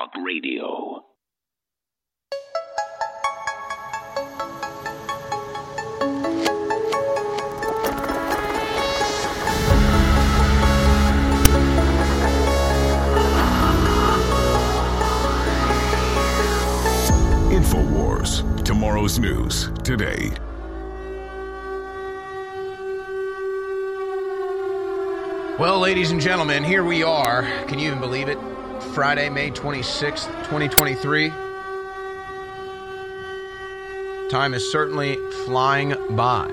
Talk Radio. InfoWars. Tomorrow's news today. Well, ladies and gentlemen, here we are. Can you even believe it? Friday, May 26th, 2023. Time is certainly flying by.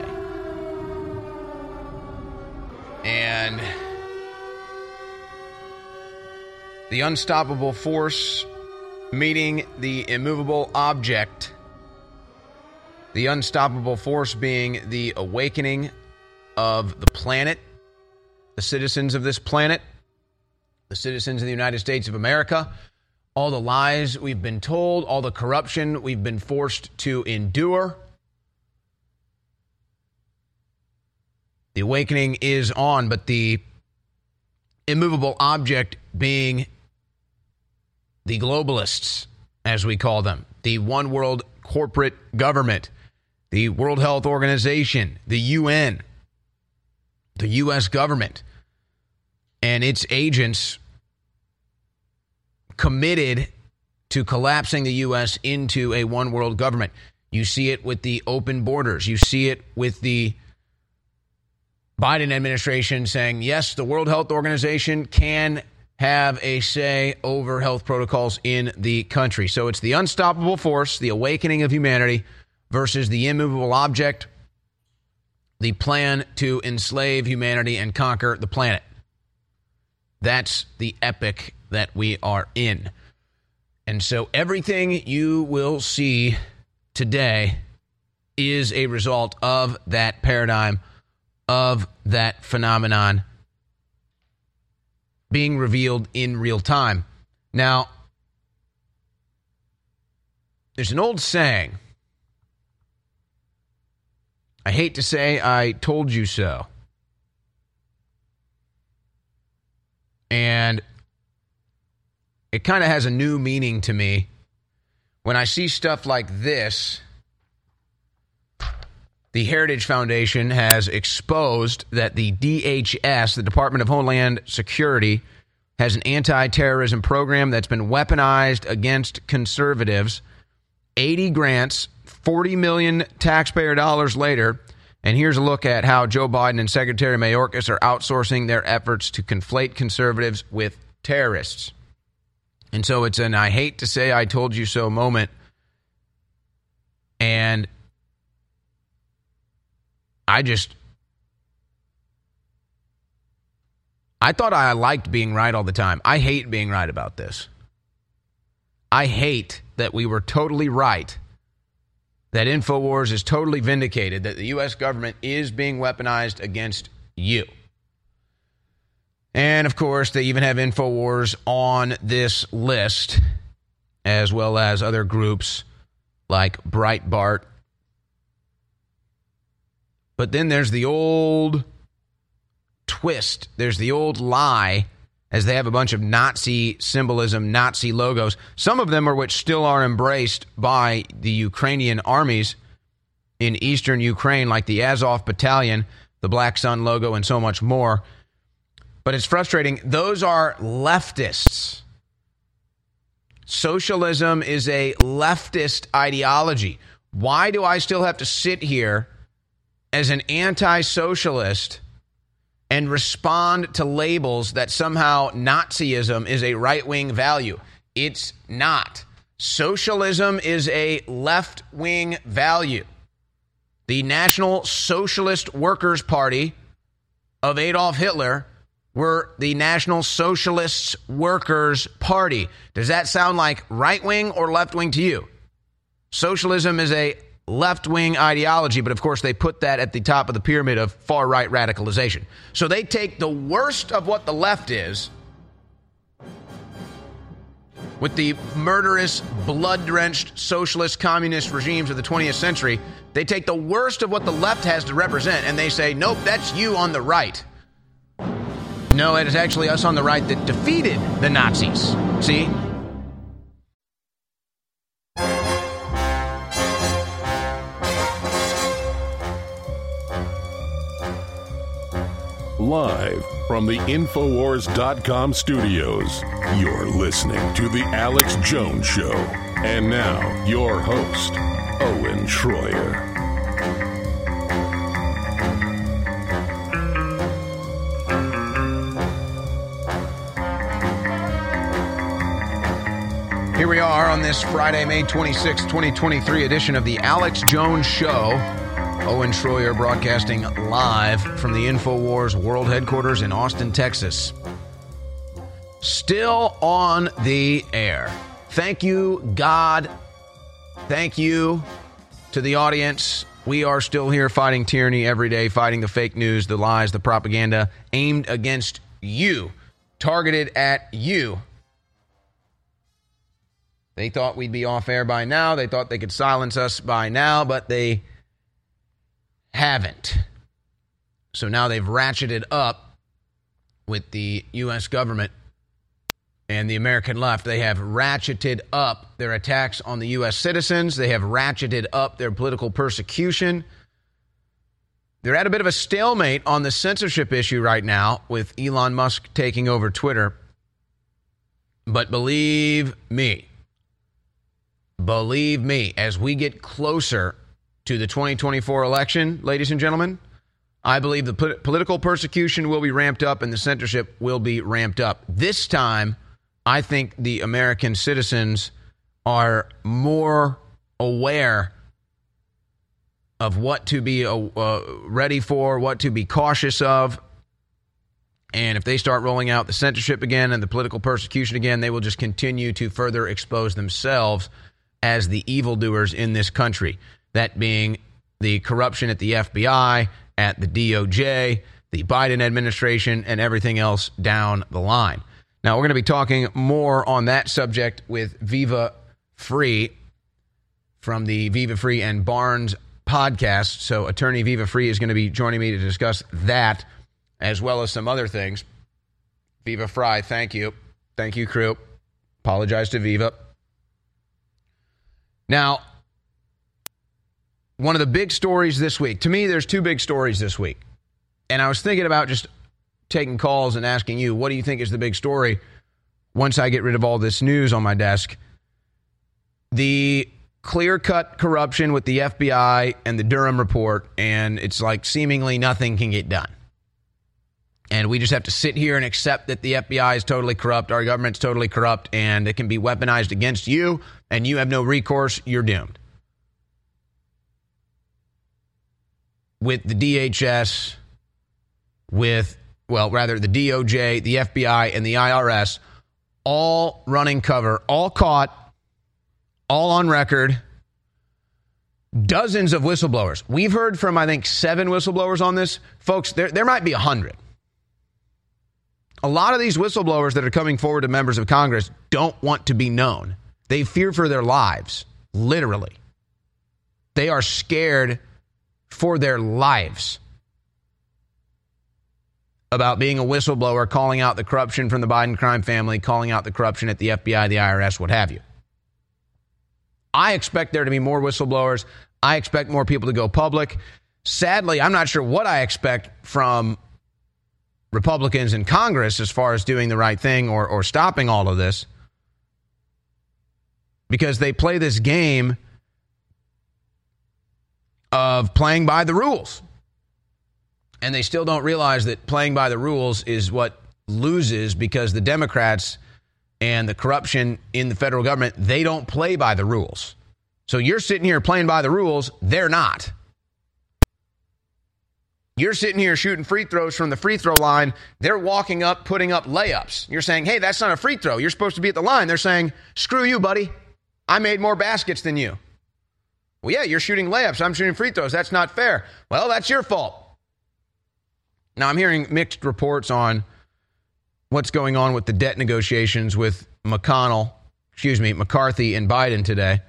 And the unstoppable force meeting the immovable object. The unstoppable force being the awakening of the planet the citizens of this planet, the citizens of the United States of America, all the lies we've been told, all the corruption we've been forced to endure. The awakening is on, but the immovable object being the globalists, as we call them, the one world corporate government, the World Health Organization, the UN, the U.S. government and its agents committed to collapsing the U.S. into a one world government. You see it with the open borders. You see it with the Biden administration saying, yes, the World Health Organization can have a say over health protocols in the country. So it's the unstoppable force, the awakening of humanity, versus the immovable object, the plan to enslave humanity and conquer the planet. That's the epic that we are in. And so everything you will see today is a result of that paradigm, of that phenomenon being revealed in real time. Now, there's an old saying. I hate to say I told you so. And it kind of has a new meaning to me when I see stuff like this. The Heritage Foundation has exposed that the DHS, the Department of Homeland Security, has an anti terrorism program that's been weaponized against conservatives. 80 grants, 40 million taxpayer dollars later. And here's a look at how Joe Biden and Secretary Mayorkas are outsourcing their efforts to conflate conservatives with terrorists. And so it's an I hate to say I told you so moment. And I just I thought I liked being right all the time. I hate being right about this. I hate that we were totally right. That InfoWars is totally vindicated, that the U.S. government is being weaponized against you. And of course, they even have InfoWars on this list, as well as other groups like Breitbart. But then there's the old twist, there's the old lie, as they have a bunch of Nazi symbolism, Nazi logos. Some of them are which still are embraced by the Ukrainian armies in eastern Ukraine, like the Azov Battalion, the Black Sun logo, and so much more. But it's frustrating. Those are leftists. Socialism is a leftist ideology. Why do I still have to sit here as an anti socialist and respond to labels that somehow Nazism is a right wing value? It's not. Socialism is a left wing value. The National Socialist Workers' Party of Adolf Hitler were the National Socialist Workers Party. Does that sound like right wing or left wing to you? Socialism is a left wing ideology, but of course they put that at the top of the pyramid of far right radicalization. So they take the worst of what the left is with the murderous, blood drenched socialist communist regimes of the 20th century. They take the worst of what the left has to represent and they say, nope, that's you on the right. No, it is actually us on the right that defeated the Nazis. See? Live from the Infowars.com studios, you're listening to The Alex Jones Show. And now, your host, Owen Shroyer. Here we are on this Friday, May 26, 2023 edition of The Alex Jones Show. Owen Shroyer broadcasting live from the InfoWars World Headquarters in Austin, Texas. Still on the air. Thank you, God. Thank you to the audience. We are still here fighting tyranny every day, fighting the fake news, the lies, the propaganda aimed against you, targeted at you. They thought we'd be off air by now. They thought they could silence us by now, but they haven't. So now they've ratcheted up with the U.S. government and the American left. They have ratcheted up their attacks on the U.S. citizens, they have ratcheted up their political persecution. They're at a bit of a stalemate on the censorship issue right now with Elon Musk taking over Twitter. But believe me, believe me, as we get closer to the 2024 election, ladies and gentlemen, I believe the po- political persecution will be ramped up and the censorship will be ramped up. This time, I think the American citizens are more aware of what to be uh, uh, ready for, what to be cautious of. And if they start rolling out the censorship again and the political persecution again, they will just continue to further expose themselves as the evildoers in this country. That being the corruption at the FBI, at the DOJ, the Biden administration, and everything else down the line. Now, we're going to be talking more on that subject with Viva Free from the Viva Free and Barnes podcast. So, attorney Viva Free is going to be joining me to discuss that as well as some other things. Viva Free, thank you. Thank you, crew. Apologize to Viva. Now, one of the big stories this week, to me, there's two big stories this week. And I was thinking about just taking calls and asking you, what do you think is the big story once I get rid of all this news on my desk? The clear cut corruption with the FBI and the Durham report, and it's like seemingly nothing can get done. And we just have to sit here and accept that the FBI is totally corrupt, our government's totally corrupt, and it can be weaponized against you, and you have no recourse, you're doomed. With the DHS, with, well, rather the DOJ, the FBI, and the IRS all running cover, all caught, all on record, dozens of whistleblowers. We've heard from, I think, seven whistleblowers on this. Folks, there, there might be a hundred. A lot of these whistleblowers that are coming forward to members of Congress don't want to be known. They fear for their lives, literally. They are scared for their lives about being a whistleblower, calling out the corruption from the Biden crime family, calling out the corruption at the FBI, the IRS, what have you. I expect there to be more whistleblowers. I expect more people to go public. Sadly, I'm not sure what I expect from Republicans in Congress as far as doing the right thing or, or stopping all of this because they play this game of playing by the rules. And they still don't realize that playing by the rules is what loses because the Democrats and the corruption in the federal government, they don't play by the rules. So you're sitting here playing by the rules, they're not. You're sitting here shooting free throws from the free throw line. They're walking up, putting up layups. You're saying, hey, that's not a free throw. You're supposed to be at the line. They're saying, screw you, buddy. I made more baskets than you. Well, yeah, you're shooting layups. I'm shooting free throws. That's not fair. Well, that's your fault. Now, I'm hearing mixed reports on what's going on with the debt negotiations with McConnell, excuse me, McCarthy and Biden today.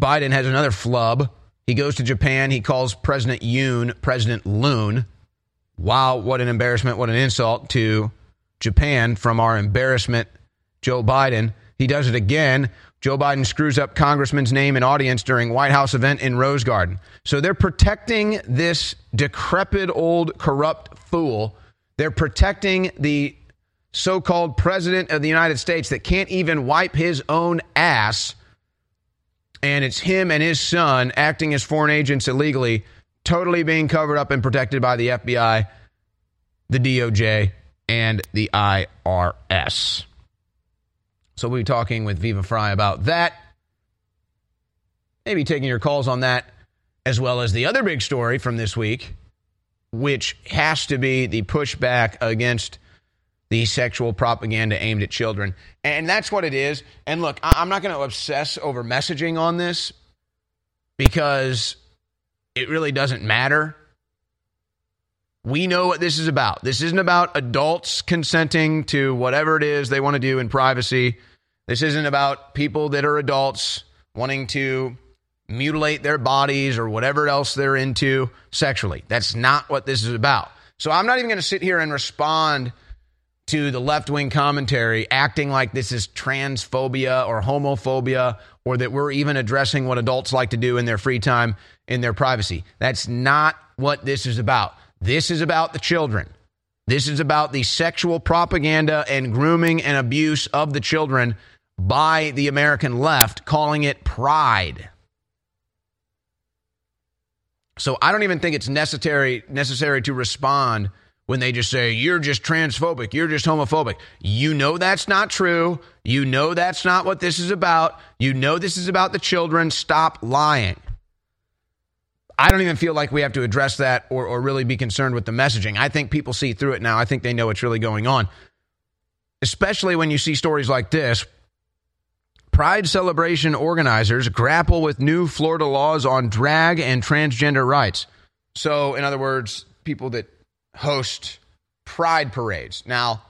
Biden has another flub. He goes to Japan. He calls President Yoon President Loon. Wow, what an embarrassment. What an insult to Japan from our embarrassment, Joe Biden. He does it again. Joe Biden screws up congressman's name and audience during White House event in Rose Garden. So they're protecting this decrepit old corrupt fool They're protecting the so called president of the United States that can't even wipe his own ass. And it's him and his son acting as foreign agents illegally, totally being covered up and protected by the FBI, the DOJ, and the IRS. So we'll be talking with Viva Frei about that. Maybe taking your calls on that, as well as the other big story from this week, which has to be the pushback against the sexual propaganda aimed at children. And that's what it is. And look, I'm not going to obsess over messaging on this because it really doesn't matter. We know what this is about. This isn't about adults consenting to whatever it is they want to do in privacy. This isn't about people that are adults wanting to mutilate their bodies or whatever else they're into sexually. That's not what this is about. So I'm not even going to sit here and respond to the left wing commentary acting like this is transphobia or homophobia or that we're even addressing what adults like to do in their free time in their privacy. That's not what this is about. This is about the children. This is about the sexual propaganda and grooming and abuse of the children by the American left, calling it pride. So I don't even think it's necessary necessary to respond when they just say, you're just transphobic, you're just homophobic. You know that's not true. You know that's not what this is about. You know this is about the children. Stop lying. I don't even feel like we have to address that or, or really be concerned with the messaging. I think people see through it now. I think they know what's really going on, especially when you see stories like this. Pride celebration organizers grapple with new Florida laws on drag and transgender rights. So, in other words, people that host pride parades. Now,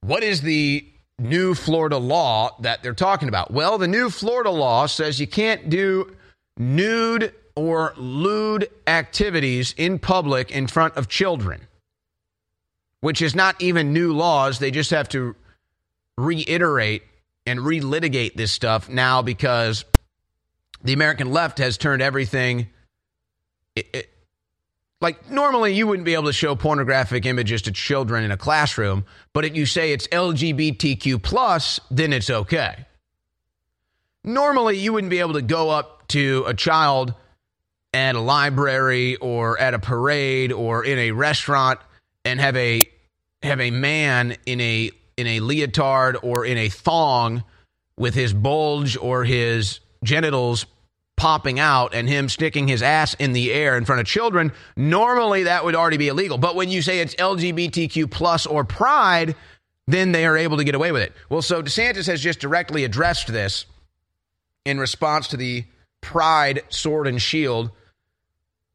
what is the new Florida law that they're talking about? Well, the new Florida law says you can't do nude or lewd activities in public in front of children, which is not even new laws. They just have to reiterate and relitigate this stuff now because the American left has turned everything. It, it, like normally you wouldn't be able to show pornographic images to children in a classroom, but if you say it's LGBTQ plus, then it's okay. Normally you wouldn't be able to go up to a child at a library or at a parade or in a restaurant and have a have a man in a in a leotard or in a thong with his bulge or his genitals popping out and him sticking his ass in the air in front of children, normally that would already be illegal. But when you say it's LGBTQ plus or pride, then they are able to get away with it. Well, so DeSantis has just directly addressed this in response to the pride sword and shield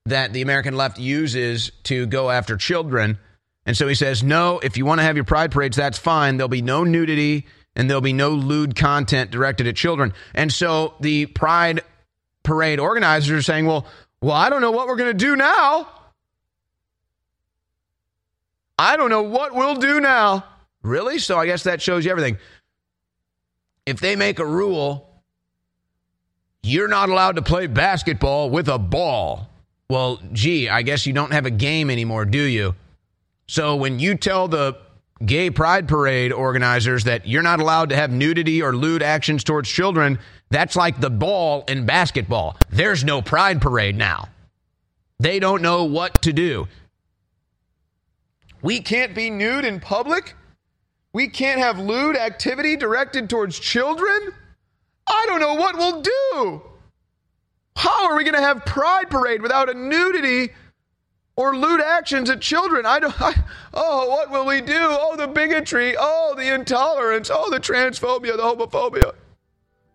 that the American left uses to go after children. And so he says, no, if you want to have your pride parades, that's fine. There'll be no nudity and there'll be no lewd content directed at children. And so the pride parade organizers are saying, well, well, I don't know what we're going to do now. I don't know what we'll do now. Really? So I guess that shows you everything. If they make a rule, you're not allowed to play basketball with a ball. Well, gee, I guess you don't have a game anymore, do you? So when you tell the gay pride parade organizers that you're not allowed to have nudity or lewd actions towards children, that's like the ball in basketball. There's no pride parade now. They don't know what to do. We can't be nude in public? We can't have lewd activity directed towards children? I don't know what we'll do. How are we going to have pride parade without a nudity or lewd actions at children? I don't I, Oh, what will we do? Oh, the bigotry, oh, the intolerance, oh, the transphobia, the homophobia.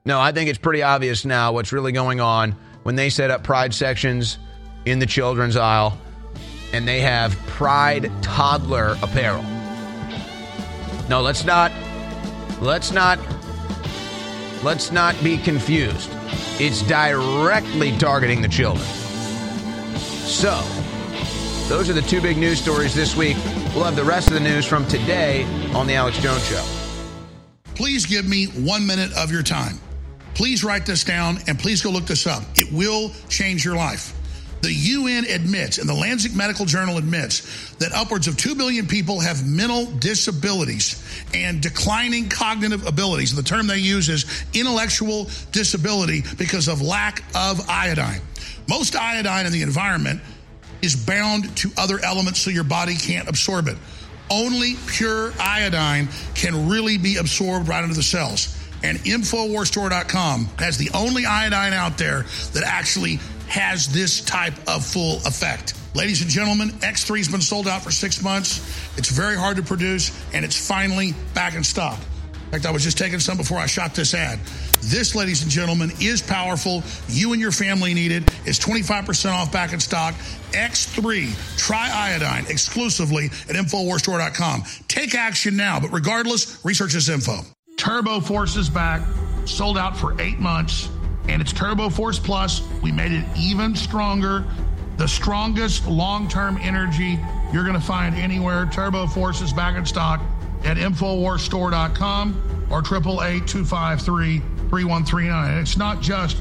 No, I think it's pretty obvious now what's really going on when they set up pride sections in the children's aisle and they have pride toddler apparel. No, let's not let's not let's not be confused. It's directly targeting the children. So, those are the two big news stories this week. We'll have the rest of the news from today on the Alex Jones show. Please give me 1 minute of your time. Please write this down and please go look this up. It will change your life. The UN admits, and the Lancet Medical Journal admits, that upwards of 2 billion people have mental disabilities and declining cognitive abilities. The term they use is intellectual disability because of lack of iodine. Most iodine in the environment is bound to other elements so your body can't absorb it. Only pure iodine can really be absorbed right into the cells. And InfoWarsStore.com has the only iodine out there that actually has this type of full effect. Ladies and gentlemen, X3 has been sold out for six months. It's very hard to produce, and it's finally back in stock. In fact, I was just taking some before I shot this ad. This, ladies and gentlemen, is powerful. You and your family need it. It's 25% off back in stock. X3, try iodine exclusively at InfoWarsStore.com. Take action now, but regardless, research this info. Turbo Force is back, sold out for eight months and it's Turbo Force Plus. We made it even stronger. The strongest long term energy you're going to find anywhere. Turbo Force is back in stock at InfoWarsStore.com or 888 253 3139. It's not just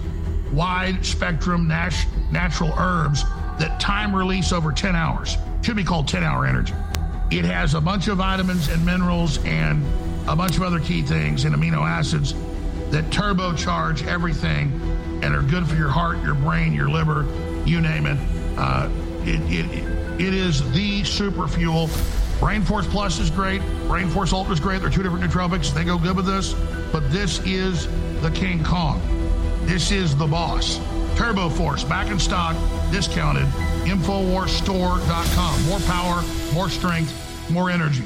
wide spectrum nat- natural herbs that time release over 10 hours. Should be called 10 hour energy. It has a bunch of vitamins and minerals and a bunch of other key things and amino acids that turbocharge everything and are good for your heart, your brain, your liver, you name it. Uh, it, it, it is the super fuel. Brain Force Plus is great. Brain Force Ultra is great. They're two different nootropics. They go good with this. But this is the King Kong. This is the boss. Turbo Force, back in stock, discounted. Infowarsstore.com. More power, more strength, more energy.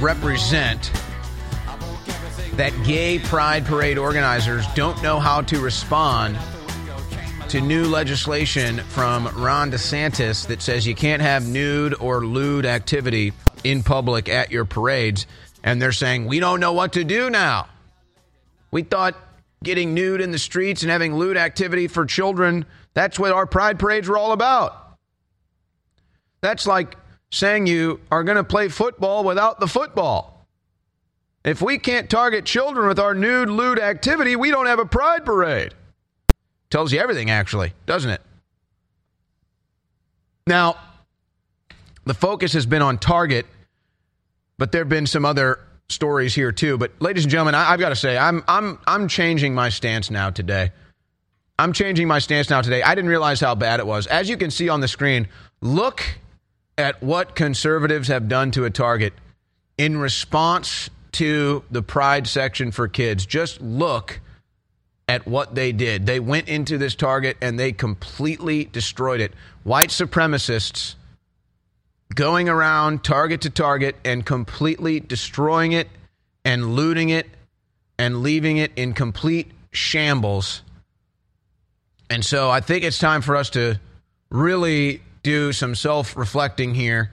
Represent that gay pride parade organizers don't know how to respond to new legislation from Ron DeSantis that says you can't have nude or lewd activity in public at your parades? And they're saying, we don't know what to do now. We thought getting nude in the streets and having lewd activity for children, that's what our pride parades were all about. That's like saying you are going to play football without the football. If we can't target children with our nude, lewd activity, we don't have a pride parade. Tells you everything, actually, doesn't it? Now, the focus has been on Target, but there have been some other stories here too. But, ladies and gentlemen, I, have got to say, I'm I'm I'm changing my stance now today. I'm changing my stance now today. I didn't realize how bad it was. As you can see on the screen, look at what conservatives have done to a target in response to the pride section for kids. Just look at what they did. They went into this target and they completely destroyed it. White supremacists going around target to target and completely destroying it and looting it and leaving it in complete shambles. And so I think it's time for us to really do some self reflecting here.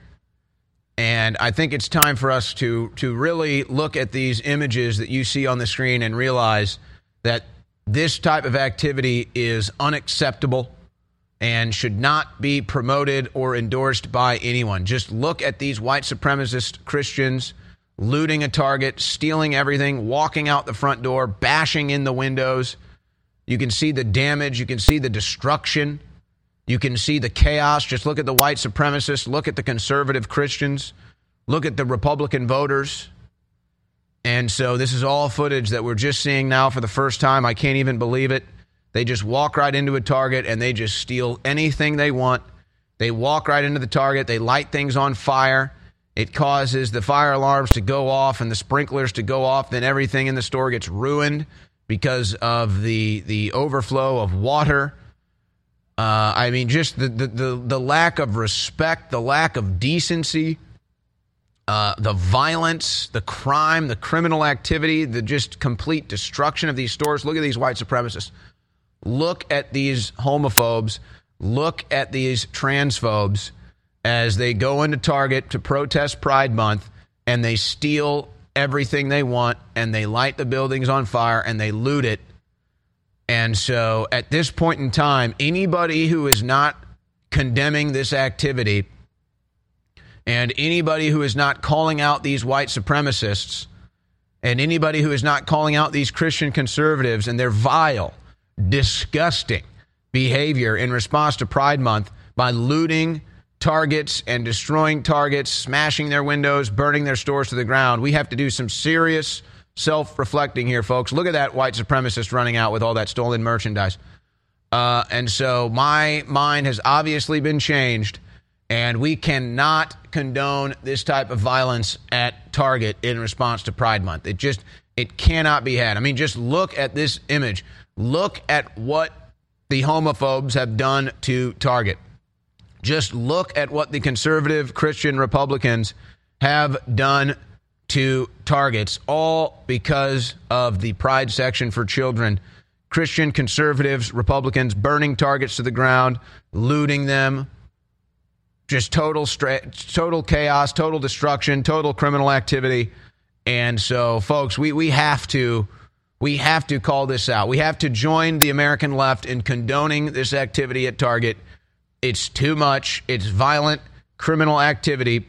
And I think it's time for us to, to really look at these images that you see on the screen and realize that this type of activity is unacceptable and should not be promoted or endorsed by anyone. Just look at these white supremacist Christians looting a target, stealing everything, walking out the front door, bashing in the windows. You can see the damage, you can see the destruction. You can see the chaos. Just look at the white supremacists, look at the conservative Christians, look at the Republican voters. And so this is all footage that we're just seeing now for the first time. I can't even believe it. They just walk right into a target and they just steal anything they want. They walk right into the target, they light things on fire. It causes the fire alarms to go off and the sprinklers to go off. Then everything in the store gets ruined because of the the overflow of water. Uh, I mean, just the, the, the the lack of respect, the lack of decency, uh, the violence, the crime, the criminal activity, the just complete destruction of these stores. Look at these white supremacists. Look at these homophobes. Look at these transphobes as they go into Target to protest Pride Month and they steal everything they want and they light the buildings on fire and they loot it. And so at this point in time, anybody who is not condemning this activity and anybody who is not calling out these white supremacists and anybody who is not calling out these Christian conservatives and their vile, disgusting behavior in response to Pride Month by looting targets and destroying targets, smashing their windows, burning their stores to the ground. We have to do some serious self reflecting here, folks. Look at that white supremacist running out with all that stolen merchandise. Uh, and so my mind has obviously been changed, and we cannot condone this type of violence at Target in response to Pride Month. It just it cannot be had. I mean, just look at this image. Look at what the homophobes have done to Target. Just look at what the conservative Christian Republicans have done to targets, all because of the pride section for children. Christian conservatives, Republicans burning targets to the ground, looting them, just total stra- total chaos, total destruction, total criminal activity. And so, folks, we, we have to we have to call this out. We have to join the American left in condoning this activity at Target. It's too much. It's violent criminal activity,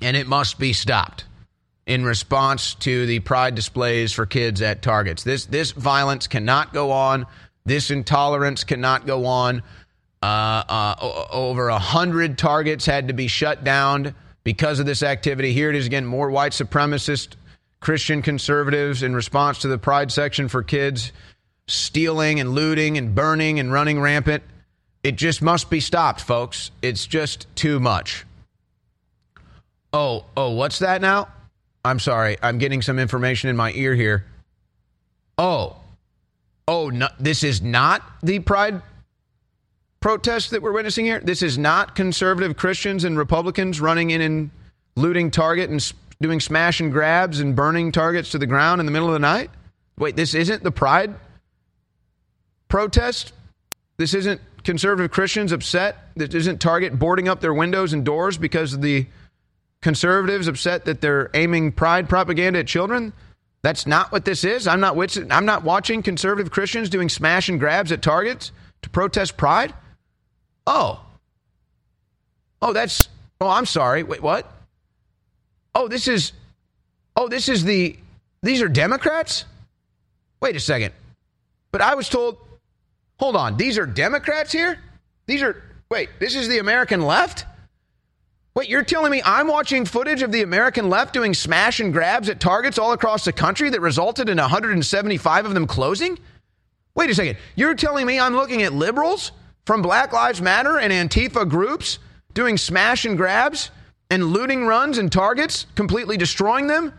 and it must be stopped in response to the pride displays for kids at Targets. This this violence cannot go on. This intolerance cannot go on. Uh, uh, over a hundred targets had to be shut down because of this activity. Here it is again: more white supremacist Christian conservatives in response to the pride section for kids stealing and looting and burning and running rampant. It just must be stopped, folks. It's just too much. Oh, oh, what's that now? I'm sorry. I'm getting some information in my ear here. Oh, oh, no, this is not the pride protest that we're witnessing here. This is not conservative Christians and Republicans running in and looting Target and doing smash and grabs and burning targets to the ground in the middle of the night. Wait, this isn't the pride protest? This isn't conservative Christians upset? This isn't Target boarding up their windows and doors because of the conservatives upset that they're aiming pride propaganda at children? That's not what this is. I'm not I'm not watching conservative Christians doing smash and grabs at targets to protest pride. Oh. Oh, that's Oh, I'm sorry. Wait, what? Oh, this is Oh, this is the these are Democrats? Wait a second. But I was told Hold on. These are Democrats here? These are Wait, this is the American left? Wait, you're telling me I'm watching footage of the American left doing smash and grabs at targets all across the country that resulted in 175 of them closing? Wait a second. You're telling me I'm looking at liberals from Black Lives Matter and Antifa groups doing smash and grabs and looting runs and targets, completely destroying them?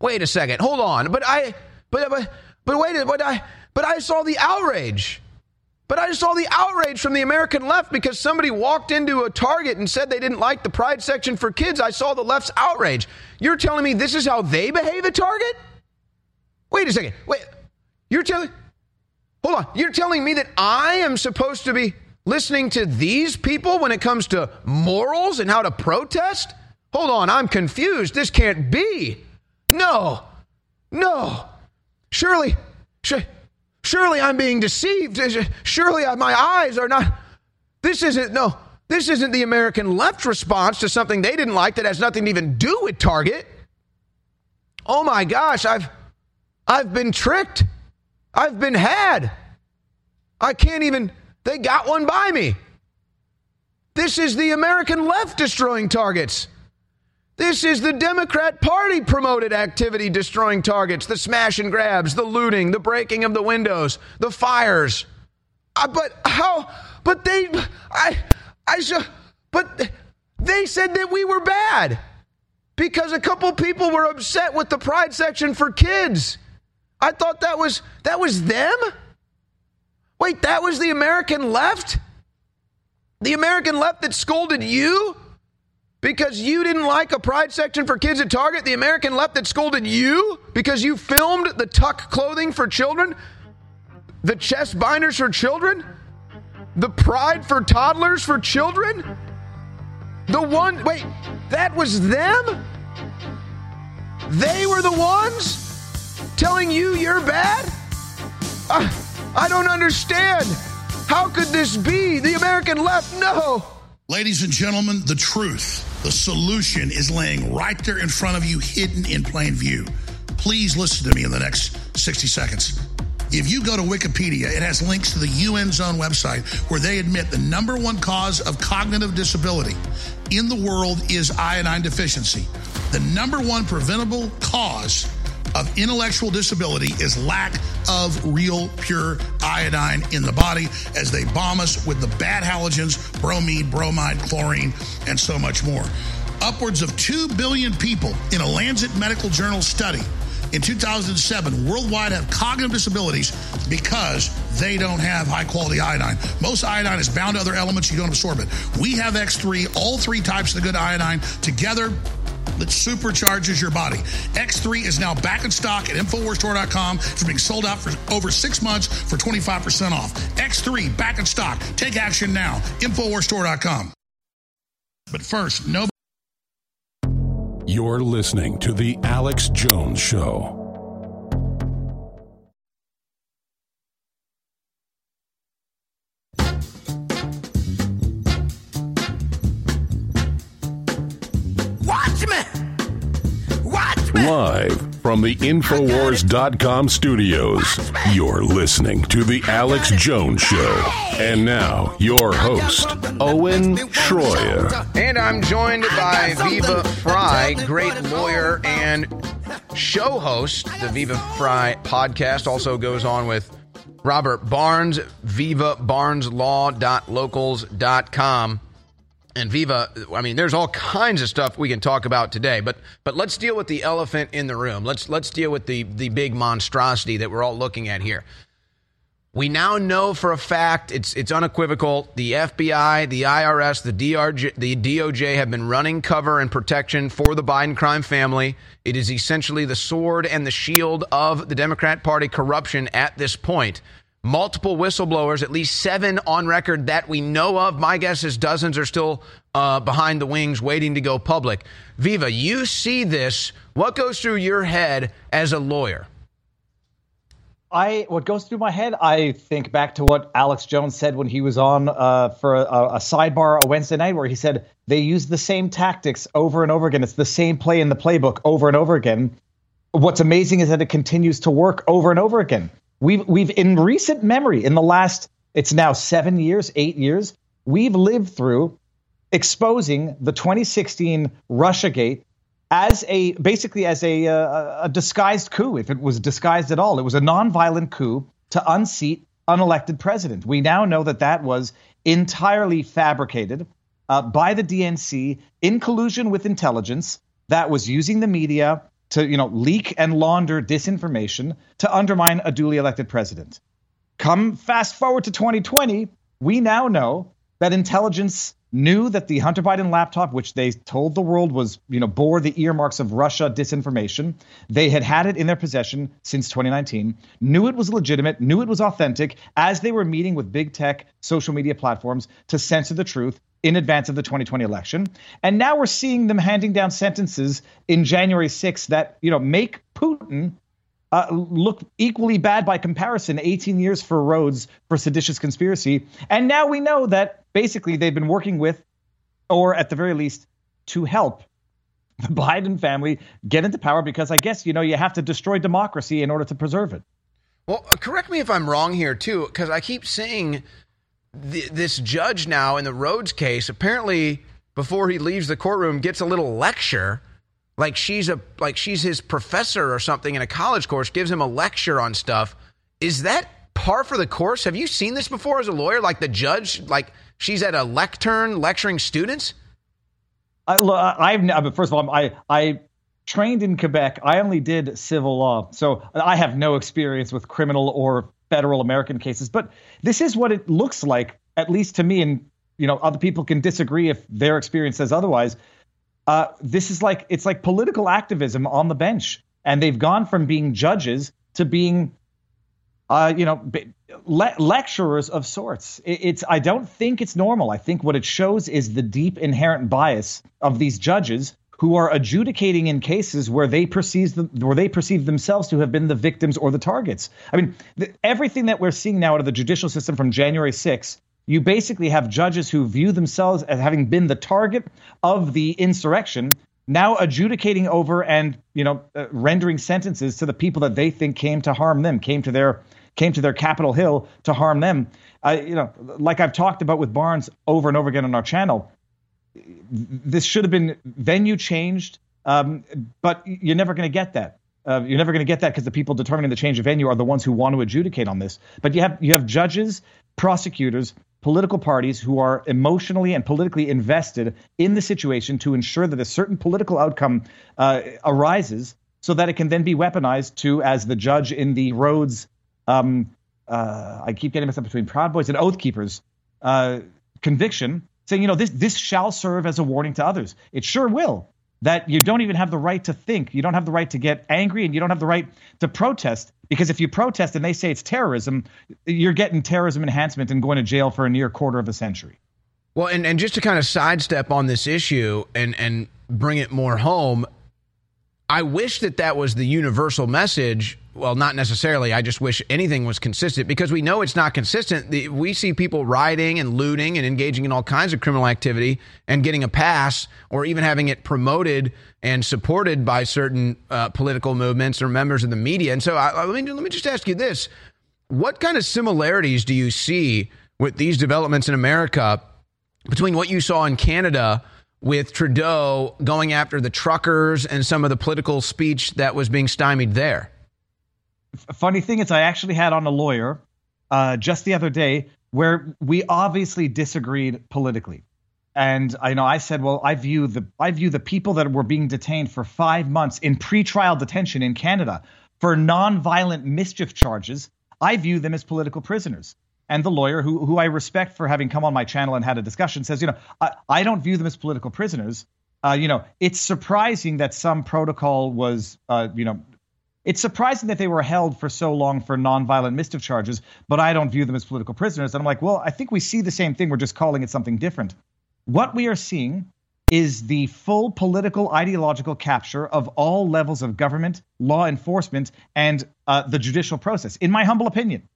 Wait a second. Hold on. But I but but but wait, but I but I saw the outrage. But I just saw the outrage from the American left because somebody walked into a Target and said they didn't like the pride section for kids. I saw the left's outrage. You're telling me this is how they behave at Target? Wait a second. Wait. You're telling Hold on. You're telling me that I am supposed to be listening to these people when it comes to morals and how to protest? Hold on. I'm confused. This can't be. No. No. Surely. Surely Surely I'm being deceived. Surely my eyes are not. This isn't, no, this isn't the American left response to something they didn't like that has nothing to even do with Target. Oh my gosh, I've, I've been tricked. I've been had. I can't even, they got one by me. This is the American left destroying targets. This is the Democrat Party promoted activity destroying targets, the smash and grabs, the looting, the breaking of the windows, the fires. Uh, but how? But they, I, I, but they said that we were bad because a couple people were upset with the pride section for kids. I thought that was that was them. Wait, that was the American left? The American left that scolded you because you didn't like a pride section for kids at Target? The American left that scolded you because you filmed the tuck clothing for children? The chest binders for children? The pride for toddlers for children? The one, wait, that was them? They were the ones telling you you're bad? Uh, I don't understand. How could this be? The American left? No. Ladies and gentlemen, the truth, the solution is laying right there in front of you, hidden in plain view. Please listen to me in the next 60 seconds. If you go to Wikipedia, it has links to the UN Zone website where they admit the number one cause of cognitive disability in the world is iodine deficiency. The number one preventable cause of intellectual disability is lack of real pure iodine in the body as they bomb us with the bad halogens, bromide, bromide, chlorine, and so much more. Upwards of 2 billion people in a Lancet Medical Journal study in 2007 worldwide have cognitive disabilities because they don't have high quality iodine. Most iodine is bound to other elements, you don't absorb it. We have X3, all three types of the good iodine together that supercharges your body. X3 is now back in stock at InfoWarsStore.com. It's being sold out for over six months for 25% off. X3 back in stock. Take action now. InfoWarsStore.com. But first, no. You're listening to The Alex Jones Show. Live from the Infowars.com studios, you're listening to The Alex Jones Show. And now, your host, Owen Shroyer. And I'm joined by Viva Frei, great lawyer and show host. The Viva Frei podcast also goes on with Robert Barnes, viva vivabarneslaw.locals.com. And Viva, I mean, there's all kinds of stuff we can talk about today, but but let's deal with the elephant in the room. Let's let's deal with the the big monstrosity that we're all looking at here. We now know for a fact it's it's unequivocal. The FBI, the IRS, the DRJ, the DOJ have been running cover and protection for the Biden crime family. It is essentially the sword and the shield of the Democrat Party corruption at this point multiple whistleblowers, at least seven on record that we know of. My guess is dozens are still uh, behind the wings waiting to go public. Viva, you see this. What goes through your head as a lawyer? I what goes through my head. I think back to what Alex Jones said when he was on uh, for a, a, sidebar a Wednesday night, where he said they use the same tactics over and over again. It's the same play in the playbook over and over again. What's amazing is that it continues to work over and over again. We've we've in recent memory, in the last it's now seven years, eight years, we've lived through exposing the 2016 RussiaGate as a basically as a, uh, a disguised coup. If it was disguised at all, it was a nonviolent coup to unseat unelected president. We now know that that was entirely fabricated uh, by the DNC in collusion with intelligence that was using the media to you know leak and launder disinformation to undermine a duly elected president. Come fast forward to 2020, we now know that intelligence knew that the Hunter Biden laptop, which they told the world was, you know, bore the earmarks of Russia disinformation, they had had it in their possession since 2019, knew it was legitimate, knew it was authentic, as they were meeting with big tech social media platforms to censor the truth in advance of the 2020 election. And now we're seeing them handing down sentences in January 6th that, you know, make Putin uh, look equally bad by comparison 18 years for Rhodes for seditious conspiracy. And now we know that basically they've been working with, or at the very least, to help the Biden family get into power because I guess, you know, you have to destroy democracy in order to preserve it. Well, correct me if I'm wrong here, too, because I keep saying th- this judge now in the Rhodes case apparently before he leaves the courtroom gets a little lecture. Like she's a like she's his professor or something in a college course gives him a lecture on stuff. Is that par for the course? Have you seen this before as a lawyer? Like the judge like she's at a lectern lecturing students? I, I've first of all, I I trained in Quebec. I only did civil law, so I have no experience with criminal or federal American cases. But this is what it looks like, at least to me. And you know, other people can disagree if their experience says otherwise. Uh, this is like it's like political activism on the bench, and they've gone from being judges to being, uh, you know, le- lecturers of sorts. It, it's I don't think it's normal. I think what it shows is the deep inherent bias of these judges who are adjudicating in cases where they perceive the, where they perceive themselves to have been the victims or the targets. I mean, the, everything that we're seeing now out of the judicial system from January 6th you basically have judges who view themselves as having been the target of the insurrection now adjudicating over and you know uh, rendering sentences to the people that they think came to harm them came to their came to their capitol hill to harm them uh, you know like i've talked about with barnes over and over again on our channel this should have been venue changed um, but you're never going to get that uh, you're never going to get that because the people determining the change of venue are the ones who want to adjudicate on this. But you have you have judges, prosecutors, political parties who are emotionally and politically invested in the situation to ensure that a certain political outcome uh, arises so that it can then be weaponized to, as the judge in the Rhodes, um, uh, I keep getting mixed up between Proud Boys and Oath Keepers uh, conviction, saying, you know, this, this shall serve as a warning to others. It sure will that you don't even have the right to think. You don't have the right to get angry and you don't have the right to protest because if you protest and they say it's terrorism, you're getting terrorism enhancement and going to jail for a near quarter of a century. Well, and, and just to kind of sidestep on this issue and, and bring it more home, I wish that that was the universal message well, not necessarily. I just wish anything was consistent because we know it's not consistent. We see people rioting and looting and engaging in all kinds of criminal activity and getting a pass or even having it promoted and supported by certain uh, political movements or members of the media. And so I, let, me, let me just ask you this What kind of similarities do you see with these developments in America between what you saw in Canada? With Trudeau going after the truckers and some of the political speech that was being stymied there funny thing is, I actually had on a lawyer uh, just the other day where we obviously disagreed politically. And I know I said, well, I view the I view the people that were being detained for five months in pretrial detention in Canada for nonviolent mischief charges. I view them as political prisoners. And the lawyer, who who I respect for having come on my channel and had a discussion, says, you know, I, I don't view them as political prisoners. Uh, you know, it's surprising that some protocol was, uh, you know, it's surprising that they were held for so long for nonviolent mischief charges, but I don't view them as political prisoners. And I'm like, well, I think we see the same thing. We're just calling it something different. What we are seeing is the full political ideological capture of all levels of government, law enforcement, and uh, the judicial process, in my humble opinion.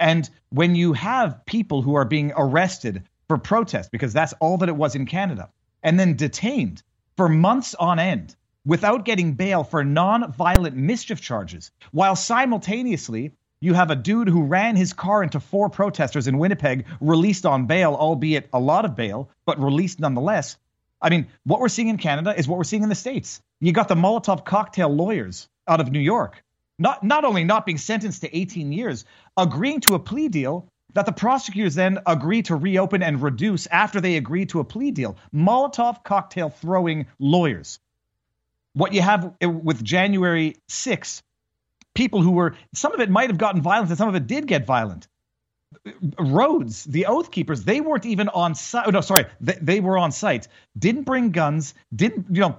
And when you have people who are being arrested for protest, because that's all that it was in Canada, and then detained for months on end without getting bail for non-violent mischief charges, while simultaneously you have a dude who ran his car into four protesters in Winnipeg, released on bail, albeit a lot of bail, but released nonetheless. I mean, what we're seeing in Canada is what we're seeing in the States. You got the Molotov cocktail lawyers out of New York, not, not only not being sentenced to 18 years, agreeing to a plea deal that the prosecutors then agree to reopen and reduce after they agree to a plea deal. Molotov cocktail throwing lawyers what you have with January 6th, people who were, some of it might have gotten violent and some of it did get violent. Rhodes, the Oath Keepers, they weren't even on site. Oh, no, sorry, they, they were on site. Didn't bring guns. Didn't, you know,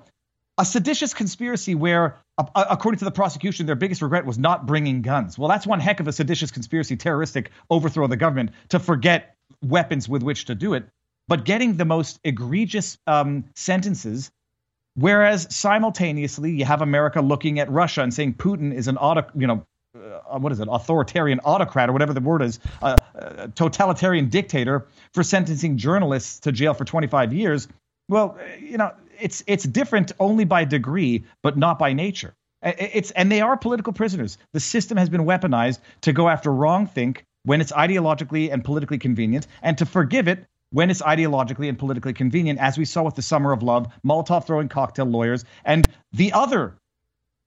a seditious conspiracy where, according to the prosecution, their biggest regret was not bringing guns. Well, that's one heck of a seditious conspiracy, terroristic overthrow of the government to forget weapons with which to do it. But getting the most egregious um, sentences Whereas simultaneously, you have America looking at Russia and saying Putin is an auto, you know, uh, what is it, authoritarian autocrat or whatever the word is, uh, uh, totalitarian dictator for sentencing journalists to jail for 25 years. Well, you know, it's it's different only by degree, but not by nature. It's and they are political prisoners. The system has been weaponized to go after wrongthink when it's ideologically and politically convenient, and to forgive it when it's ideologically and politically convenient, as we saw with the Summer of Love, Molotov throwing cocktail lawyers, and the other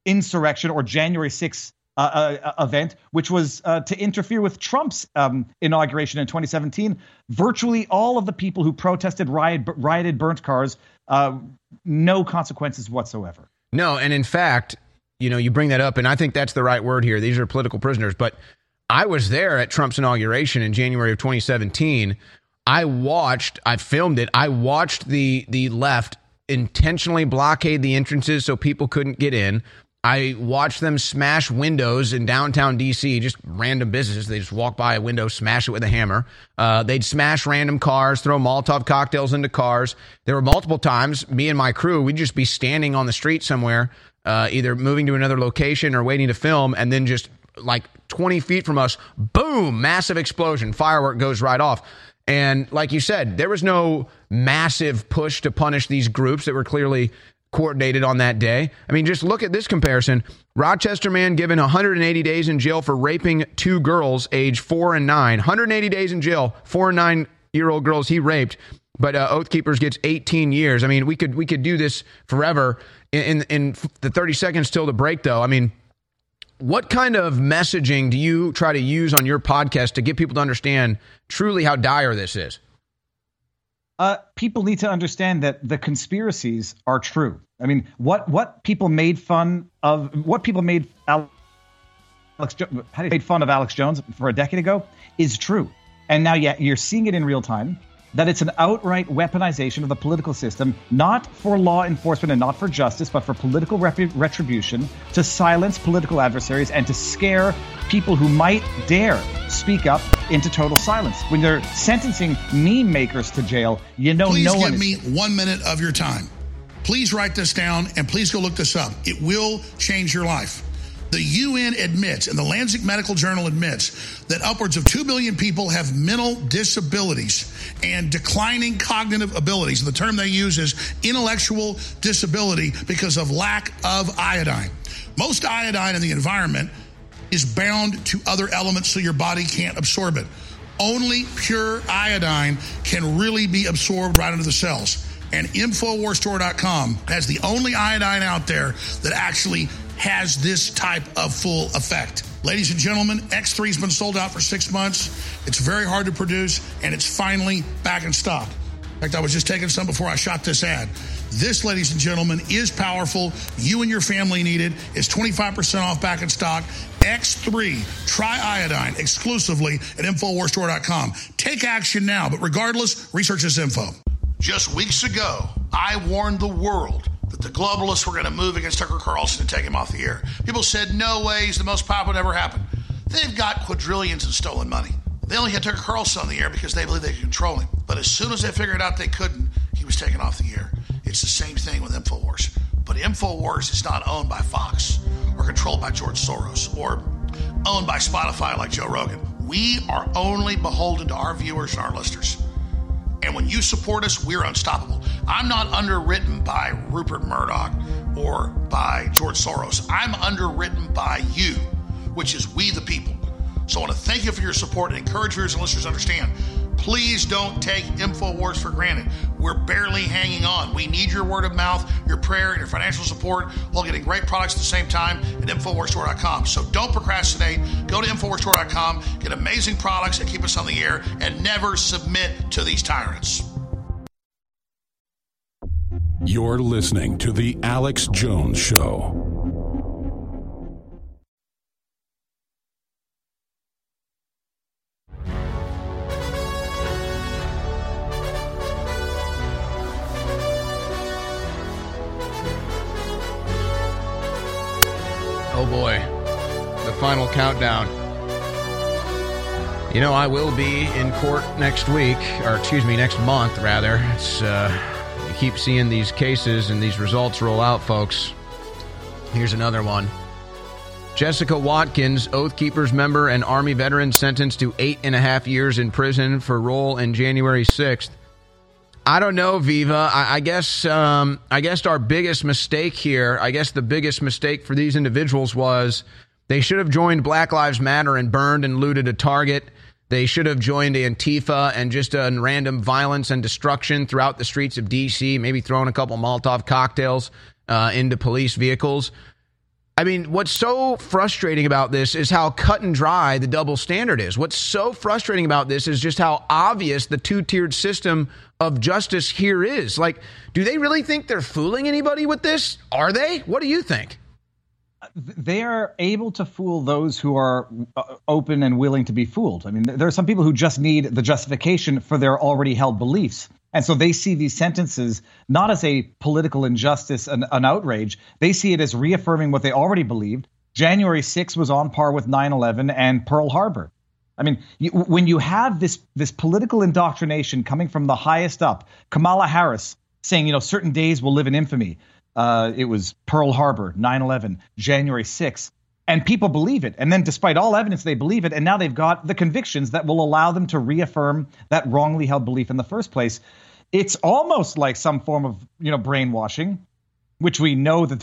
insurrection or January 6th uh, uh, event, which was uh, to interfere with Trump's um, inauguration in 2017. Virtually all of the people who protested, riot, rioted, burnt cars, uh, no consequences whatsoever. No, and in fact, you know, you bring that up, and I think that's the right word here. These are political prisoners. But I was there at Trump's inauguration in January of 2017. I watched, I filmed it. I watched the the left intentionally blockade the entrances so people couldn't get in. I watched them smash windows in downtown DC, just random businesses. They just walk by a window, smash it with a hammer. Uh, they'd smash random cars, throw Molotov cocktails into cars. There were multiple times, me and my crew, we'd just be standing on the street somewhere, uh, either moving to another location or waiting to film, and then just like 20 feet from us, boom, massive explosion, firework goes right off. And like you said, there was no massive push to punish these groups that were clearly coordinated on that day. I mean, just look at this comparison. Rochester man given 180 days in jail for raping two girls age four and nine. 180 days in jail, four and nine year old girls he raped. But uh, Oath Keepers gets 18 years. I mean, we could we could do this forever. In, in, in the 30 seconds till the break, though, I mean, what kind of messaging do you try to use on your podcast to get people to understand truly how dire this is? uh, people need to understand that the conspiracies are true. I mean, what what people made fun of, what people made Alex made fun of Alex Jones for a decade ago is true, and now yeah, you're seeing it in real time that it's an outright weaponization of the political system, not for law enforcement and not for justice, but for political rep- retribution, to silence political adversaries and to scare people who might dare speak up into total silence. When they're sentencing meme makers to jail, you know please no one. Please give me one minute of your time. Please write this down and please go look this up. It will change your life. The UN admits, and the Lancet Medical Journal admits, that upwards of 2 billion people have mental disabilities and declining cognitive abilities. The term they use is intellectual disability because of lack of iodine. Most iodine in the environment is bound to other elements so your body can't absorb it. Only pure iodine can really be absorbed right into the cells. And InfoWarsStore.com has the only iodine out there that actually has this type of full effect. Ladies and gentlemen, X3 has been sold out for six months. It's very hard to produce, and it's finally back in stock. In fact, I was just taking some before I shot this ad. This, ladies and gentlemen, is powerful. You and your family need it. It's 25% off back in stock. X3 Triiodine exclusively at InfoWarsStore.com. Take action now, but regardless, research this info. Just weeks ago, I warned the world that the globalists were going to move against Tucker Carlson and take him off the air. People said, no way, he's the most popular ever happened. They've got quadrillions in stolen money. They only had Tucker Carlson on the air because they believed they could control him. But as soon as they figured out they couldn't, he was taken off the air. It's the same thing with InfoWars. But InfoWars is not owned by Fox or controlled by George Soros or owned by Spotify like Joe Rogan. We are only beholden to our viewers and our listeners. And when you support us, we're unstoppable. I'm not underwritten by Rupert Murdoch or by George Soros. I'm underwritten by you, which is we the people. So I want to thank you for your support and encourage viewers and listeners to understand. Please don't take InfoWars for granted. We're barely hanging on. We need your word of mouth, your prayer, and your financial support while getting great products at the same time at InfoWarsStore.com. So don't procrastinate. Go to InfoWarsStore.com, get amazing products that keep us on the air, and never submit to these tyrants. You're listening to The Alex Jones Show. Oh boy, the final countdown. You know, I will be in court next week, or excuse me, next month, rather. It's, uh, keep seeing these cases and these results roll out, folks. Here's another one. Jessica Watkins, Oath Keepers member and Army veteran, sentenced to eight and a half years in prison for role in January 6th. I don't know, Viva. I, I guess um, I guess our biggest mistake here, I guess the biggest mistake for these individuals was they should have joined Black Lives Matter and burned and looted a Target. They should have joined Antifa and just done random violence and destruction throughout the streets of D.C., maybe throwing a couple Molotov cocktails uh, into police vehicles. I mean, what's so frustrating about this is how cut and dry the double standard is. What's so frustrating about this is just how obvious the two tiered system of justice here is. Like, do they really think they're fooling anybody with this? Are they? What do you think? They are able to fool those who are uh, open and willing to be fooled. I mean, there are some people who just need the justification for their already held beliefs. And so they see these sentences not as a political injustice, an, an outrage. They see it as reaffirming what they already believed. January 6th was on par with 9 11 and Pearl Harbor. I mean, you, when you have this this political indoctrination coming from the highest up, Kamala Harris saying, you know, certain days will live in infamy. Uh, it was Pearl Harbor, 9 11, January 6th and people believe it. And then, despite all evidence, they believe it. And now they've got the convictions that will allow them to reaffirm that wrongly held belief in the first place. It's almost like some form of you know brainwashing, which we know that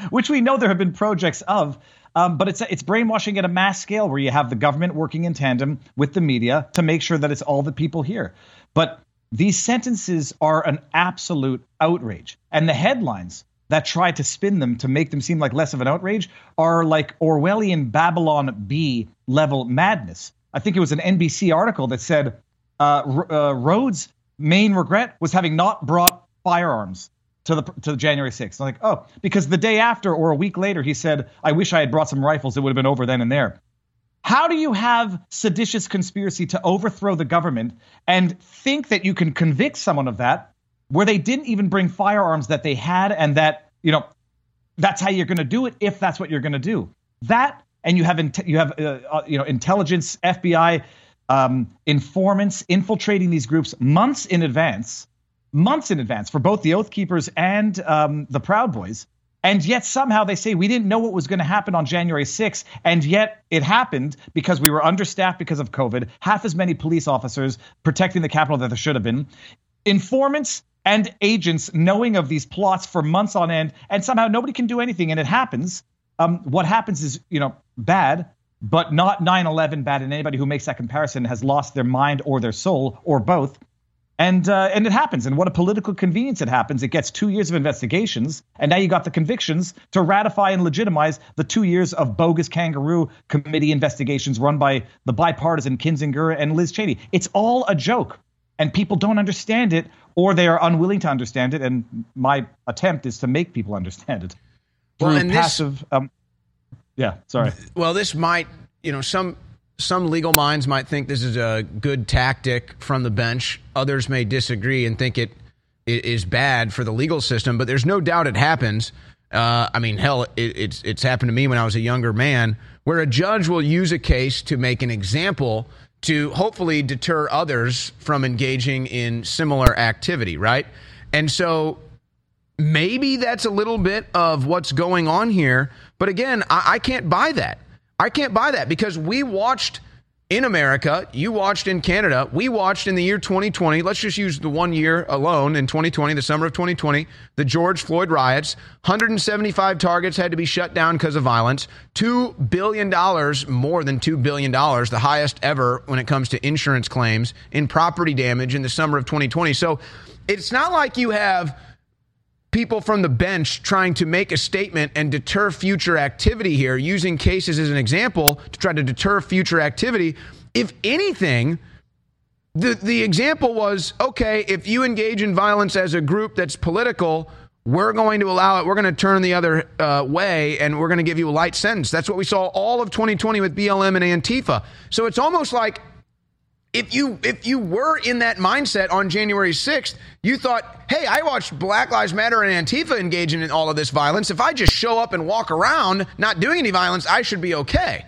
which we know there have been projects of. Um, but it's it's brainwashing at a mass scale where you have the government working in tandem with the media to make sure that it's all the people here. But these sentences are an absolute outrage, and the headlines that try to spin them to make them seem like less of an outrage are like Orwellian Babylon Bee level madness. I think it was an NBC article that said uh, uh, Rhodes' main regret was having not brought firearms to the to the January 6th. I'm like, oh, because the day after or a week later, he said, I wish I had brought some rifles. It would have been over then and there. How do you have seditious conspiracy to overthrow the government and think that you can convict someone of that where they didn't even bring firearms that they had and that, you know, that's how you're going to do it if that's what you're going to do. That and you have you have uh, uh, you know intelligence, FBI, um, informants infiltrating these groups months in advance, months in advance for both the Oath Keepers and um, the Proud Boys. And yet somehow they say we didn't know what was going to happen on January 6th. And yet it happened because we were understaffed because of COVID, half as many police officers protecting the Capitol that there should have been. Informants and agents knowing of these plots for months on end, and somehow nobody can do anything, and it happens. Um, what happens is, you know, bad, but not 9/11 bad. And anybody who makes that comparison has lost their mind or their soul or both. And uh, and it happens. And what a political convenience it happens. It gets two years of investigations, and now you got the convictions to ratify and legitimize the two years of bogus kangaroo committee investigations run by the bipartisan Kinzinger and Liz Cheney. It's all a joke and people don't understand it or they are unwilling to understand it and my attempt is to make people understand it well, passive this, um, yeah sorry well this might you know some some legal minds might think this is a good tactic from the bench others may disagree and think it, it is bad for the legal system but there's no doubt it happens uh, I mean, hell, it, it's it's happened to me when I was a younger man, where a judge will use a case to make an example to hopefully deter others from engaging in similar activity, right? And so maybe that's a little bit of what's going on here. But again, I, I can't buy that. I can't buy that because we watched in America, you watched in Canada, we watched in the year 2020. Let's just use the one year alone in 2020, the summer of 2020, the George Floyd riots. 175 targets had to be shut down because of violence. $2 billion, more than $2 billion, the highest ever when it comes to insurance claims in property damage in the summer of 2020. So it's not like you have people from the bench trying to make a statement and deter future activity here, using cases as an example to try to deter future activity. If anything, the, the example was okay, if you engage in violence as a group that's political, we're going to allow it. We're going to turn the other uh, way and we're going to give you a light sentence. That's what we saw all of 2020 with BLM and Antifa. So it's almost like if you if you were in that mindset on January 6th, you thought, "Hey, I watched Black Lives Matter and Antifa engaging in all of this violence. If I just show up and walk around not doing any violence, I should be okay."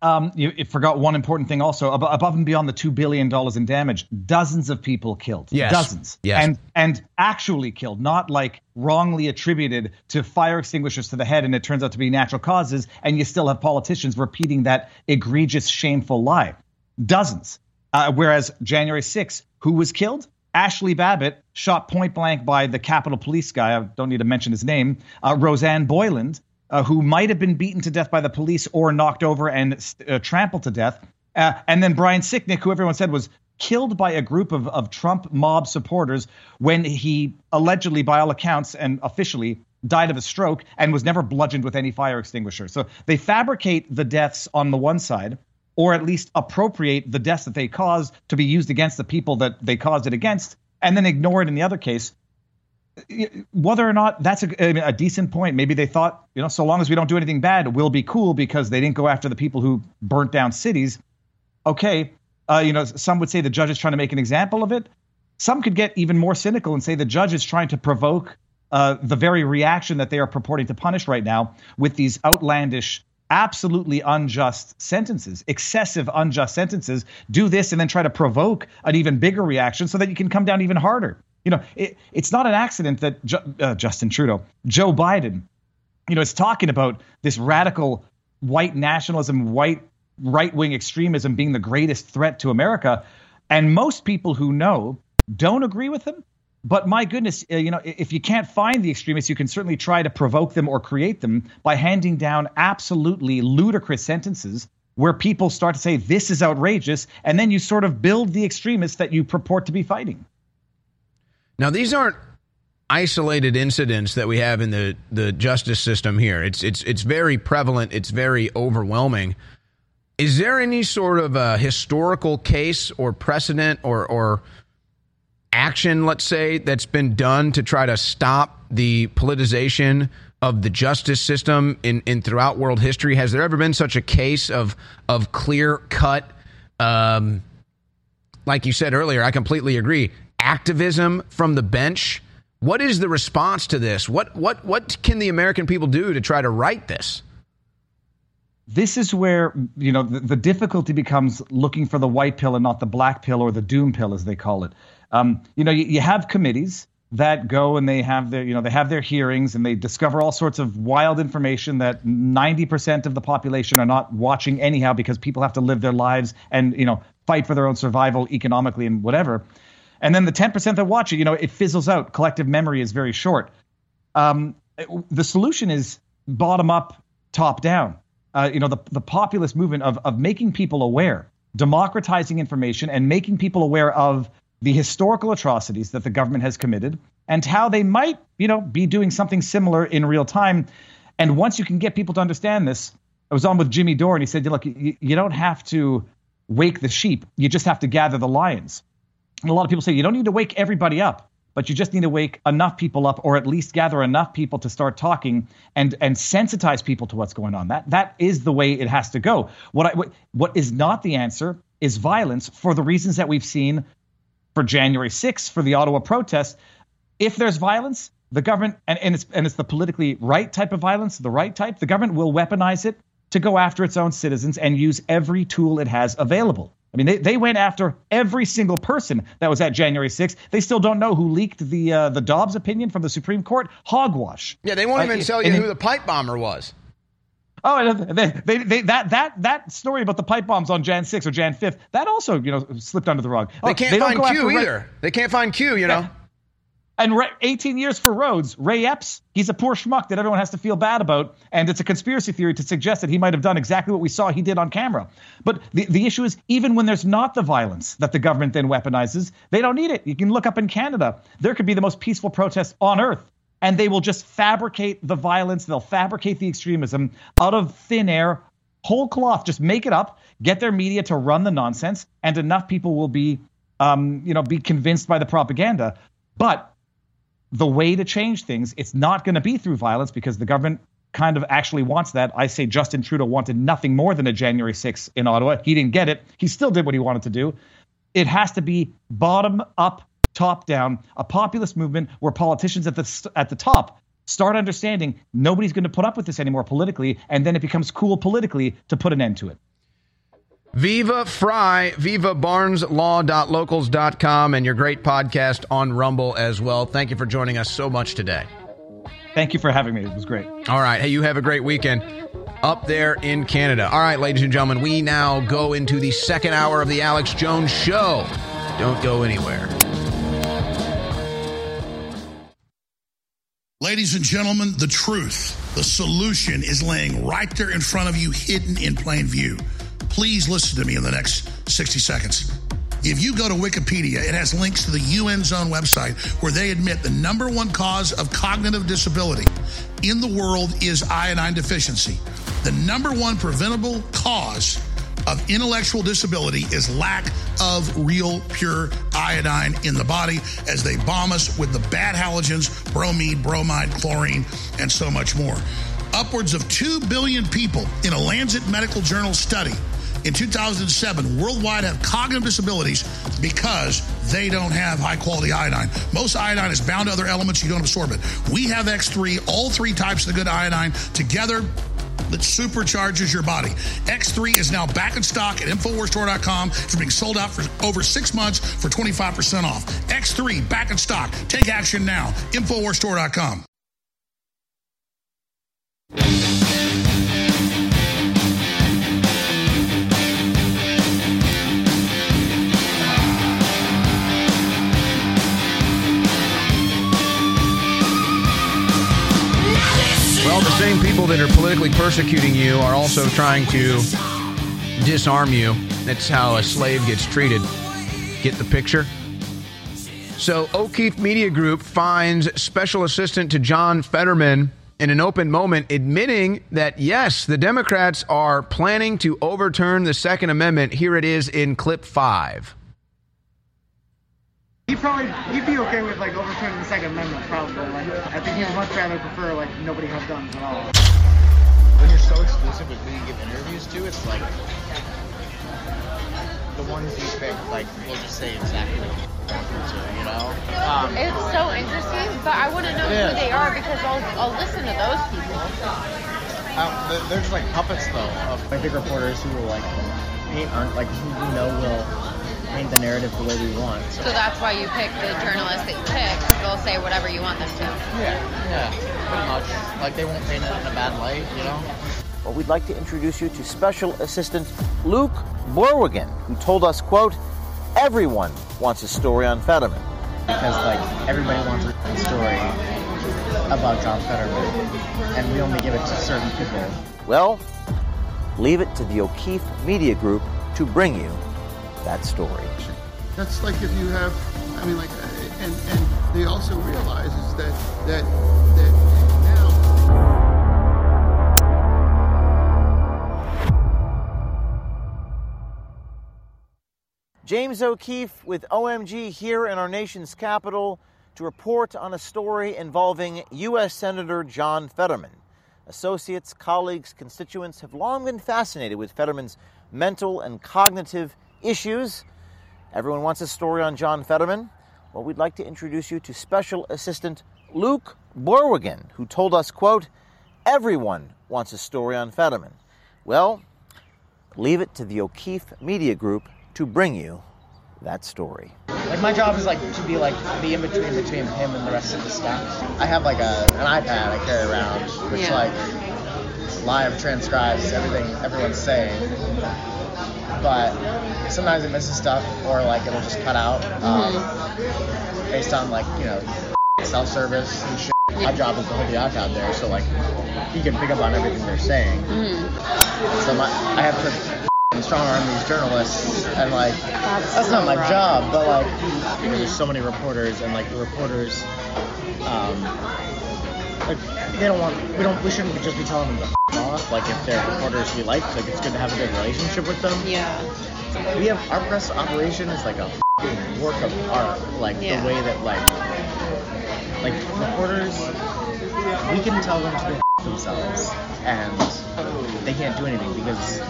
Um, you, you, forgot one important thing also above and beyond the two billion dollars in damage. Dozens of people killed. Yes. Dozens. Yes. And and actually killed, not like wrongly attributed to fire extinguishers to the head, and it turns out to be natural causes. And you still have politicians repeating that egregious, shameful lie dozens. Uh, whereas January 6th, who was killed? Ashley Babbitt, shot point blank by the Capitol Police guy. I don't need to mention his name. Uh, Rosanne Boyland, uh, who might have been beaten to death by the police or knocked over and uh, trampled to death. Uh, and then Brian Sicknick, who everyone said was killed by a group of, of Trump mob supporters when he allegedly, by all accounts and officially, died of a stroke and was never bludgeoned with any fire extinguisher. So they fabricate the deaths on the one side, or at least appropriate the deaths that they caused to be used against the people that they caused it against, and then ignore it in the other case. Whether or not that's a, a decent point, maybe they thought, you know, so long as we don't do anything bad, we'll be cool because they didn't go after the people who burnt down cities. Okay, uh, you know, some would say the judge is trying to make an example of it. Some could get even more cynical and say the judge is trying to provoke uh, the very reaction that they are purporting to punish right now with these outlandish, absolutely unjust sentences, excessive unjust sentences. Do this and then try to provoke an even bigger reaction so that you can come down even harder. You know, it, it's not an accident that Ju- uh, Justin Trudeau, Joe Biden, you know, is talking about this radical white nationalism, white right wing extremism being the greatest threat to America. And most people who know don't agree with him. But my goodness, uh, you know, if you can't find the extremists, you can certainly try to provoke them or create them by handing down absolutely ludicrous sentences where people start to say, this is outrageous. And then you sort of build the extremists that you purport to be fighting. Now, these aren't isolated incidents that we have in the, the justice system here. It's, it's, it's very prevalent, it's very overwhelming. Is there any sort of a historical case or precedent or, or action, let's say, that's been done to try to stop the politicization of the justice system in, in throughout world history? Has there ever been such a case of of clear cut, um, like you said earlier? I completely agree. Activism from the bench. What is the response to this? What what what can the American people do to try to right this? this is where you know the, the, difficulty becomes looking for the white pill and not the black pill or the doom pill as they call it um, you know you, you, have committees that go and they have their you know they have their hearings and they discover all sorts of wild information that 90% of the population are not watching anyhow because people have to live their lives and you know fight for their own survival economically and whatever. And then the 10% that watch it you know it fizzles out. Collective memory is very short. Um, the solution is bottom up top down. Uh, you know, the, the populist movement of, of making people aware, democratizing information, and making people aware of the historical atrocities that the government has committed and how they might, you know, be doing something similar in real time. And once you can get people to understand this, I was on with Jimmy Dore and he said, look, you, don't have to wake the sheep, you just have to gather the lions. And a lot of people say you don't need to wake everybody up but you just need to wake enough people up or at least gather enough people to start talking and and sensitize people to what's going on that that is the way it has to go what I, what, what is not the answer is violence for the reasons that we've seen for January 6th for the Ottawa protests if there's violence the government and, and it's and it's the politically right type of violence the right type the government will weaponize it to go after its own citizens and use every tool it has available I mean, they, they went after every single person that was at January 6th. They still don't know who leaked the uh, the Dobbs opinion from the Supreme Court. Hogwash. Yeah, they won't uh, even tell you who the pipe bomber was. Oh, they, they, they, that that that story about the pipe bombs on Jan 6 or Jan 5th, that also you know slipped under the rug. Oh, they can't they find Q either. they can't find Q. You know. And 18 years for Rhodes. Ray Epps, he's a poor schmuck that everyone has to feel bad about. And it's a conspiracy theory to suggest that he might have done exactly what we saw he did on camera. But the, the issue is, even when there's not the violence that the government then weaponizes, they don't need it. You can look up in Canada. There could be the most peaceful protest on earth. And they will just fabricate the violence, they'll fabricate the extremism out of thin air, whole cloth, just make it up, get their media to run the nonsense, and enough people will be, um, you know, be convinced by the propaganda. But the way to change things, it's not going to be through violence because the government kind of actually wants that. I say Justin Trudeau wanted nothing more than a January 6th in Ottawa. He didn't get it. He still did what he wanted to do. It has to be bottom up, top down, a populist movement where politicians at the at the top start understanding nobody's going to put up with this anymore politically, and then it becomes cool politically to put an end to it. Viva Frei, Viva BarnesLaw.locals.com, and your great podcast on Rumble as well. Thank you for joining us so much today. Thank you for having me. It was great. All right. Hey, you have a great weekend up there in Canada. All right, ladies and gentlemen, we now go into the second hour of the Alex Jones Show. Don't go anywhere. Ladies and gentlemen, the truth, the solution is laying right there in front of you, hidden in plain view. please listen to me in the next 60 seconds. If you go to Wikipedia, it has links to the UN Zone website where they admit the number one cause of cognitive disability in the world is iodine deficiency. The number one preventable cause of intellectual disability is lack of real pure iodine in the body as they bomb us with the bad halogens, bromide, bromide, chlorine, and so much more. Upwards of 2 billion people in a Lancet Medical Journal study in 2007 worldwide have cognitive disabilities because they don't have high quality iodine. Most iodine is bound to other elements, you don't absorb it. We have X3, all three types of the good iodine together that supercharges your body. X3 is now back in stock at InfoWarsStore.com. It's being sold out for over six months for 25% off. X3 back in stock. Take action now. InfoWarsStore.com. same people that are politically persecuting you are also trying to disarm you. That's how a slave gets treated. Get the picture? So, O'Keefe Media Group finds special assistant to John Fetterman in an open moment admitting that, yes, the Democrats are planning to overturn the Second Amendment. Here it is in clip five. He probably he'd be okay with like overturning the Second Amendment. Probably, like I think he would much rather prefer like nobody have guns at all. when you're so exclusive with who you give interviews to, it's like the ones you pick, like will just say exactly what you want them to, you know. Um, It's so interesting, but I want to know who they are because I'll, I'll listen to those people. um, they're- they're just like puppets though. Of I think reporters who will like paint aren't like who we know will paint the narrative the way we want. So So that's why you pick the journalists that you pick. 'cause They'll say whatever you want them to. yeah, yeah, pretty much. Like they won't paint it in a bad light, you know. Well, we'd like to introduce you to Special Assistant Luke Borwegen, who told us, quote, everyone wants a story on Fetterman. because like everybody wants a story about John Fetterman, and we only give it to certain people. Well, leave it to the O'Keefe Media Group to bring you that story. That's like if you have, I mean, like, and and they also realize is that that that now. James O'Keefe with OMG here in our nation's capital to report on a story involving U.S. Senator John Fetterman. Associates, colleagues, constituents have long been fascinated with Fetterman's mental and cognitive issues. Everyone wants a story on John Fetterman. Well, we'd like to introduce you to Special Assistant Luke Borwegen, who told us, quote, everyone wants a story on Fetterman. Well, leave it to the O'Keefe Media Group to bring you that story. Like my job is like to be like the in between between him and the rest of the staff. I have like a an iPad I carry around, which Yeah. like live transcribes everything everyone's saying. But sometimes it misses stuff, or like it'll just cut out um, based on like you know self-service and shit. My job is to hold the iPad there, so like he can pick up on everything they're saying. So my, I have to strong arm these journalists, and like that's, not my job, but like because there's so many reporters, and like the reporters, um, like they don't want we don't we shouldn't just be telling them to f- off. Like if they're reporters we like, like it's good to have a good relationship with them. Yeah. We have our press operation is like a work of art. Like Yeah. the way that like like reporters, we can tell them to go f- themselves, and they can't do anything because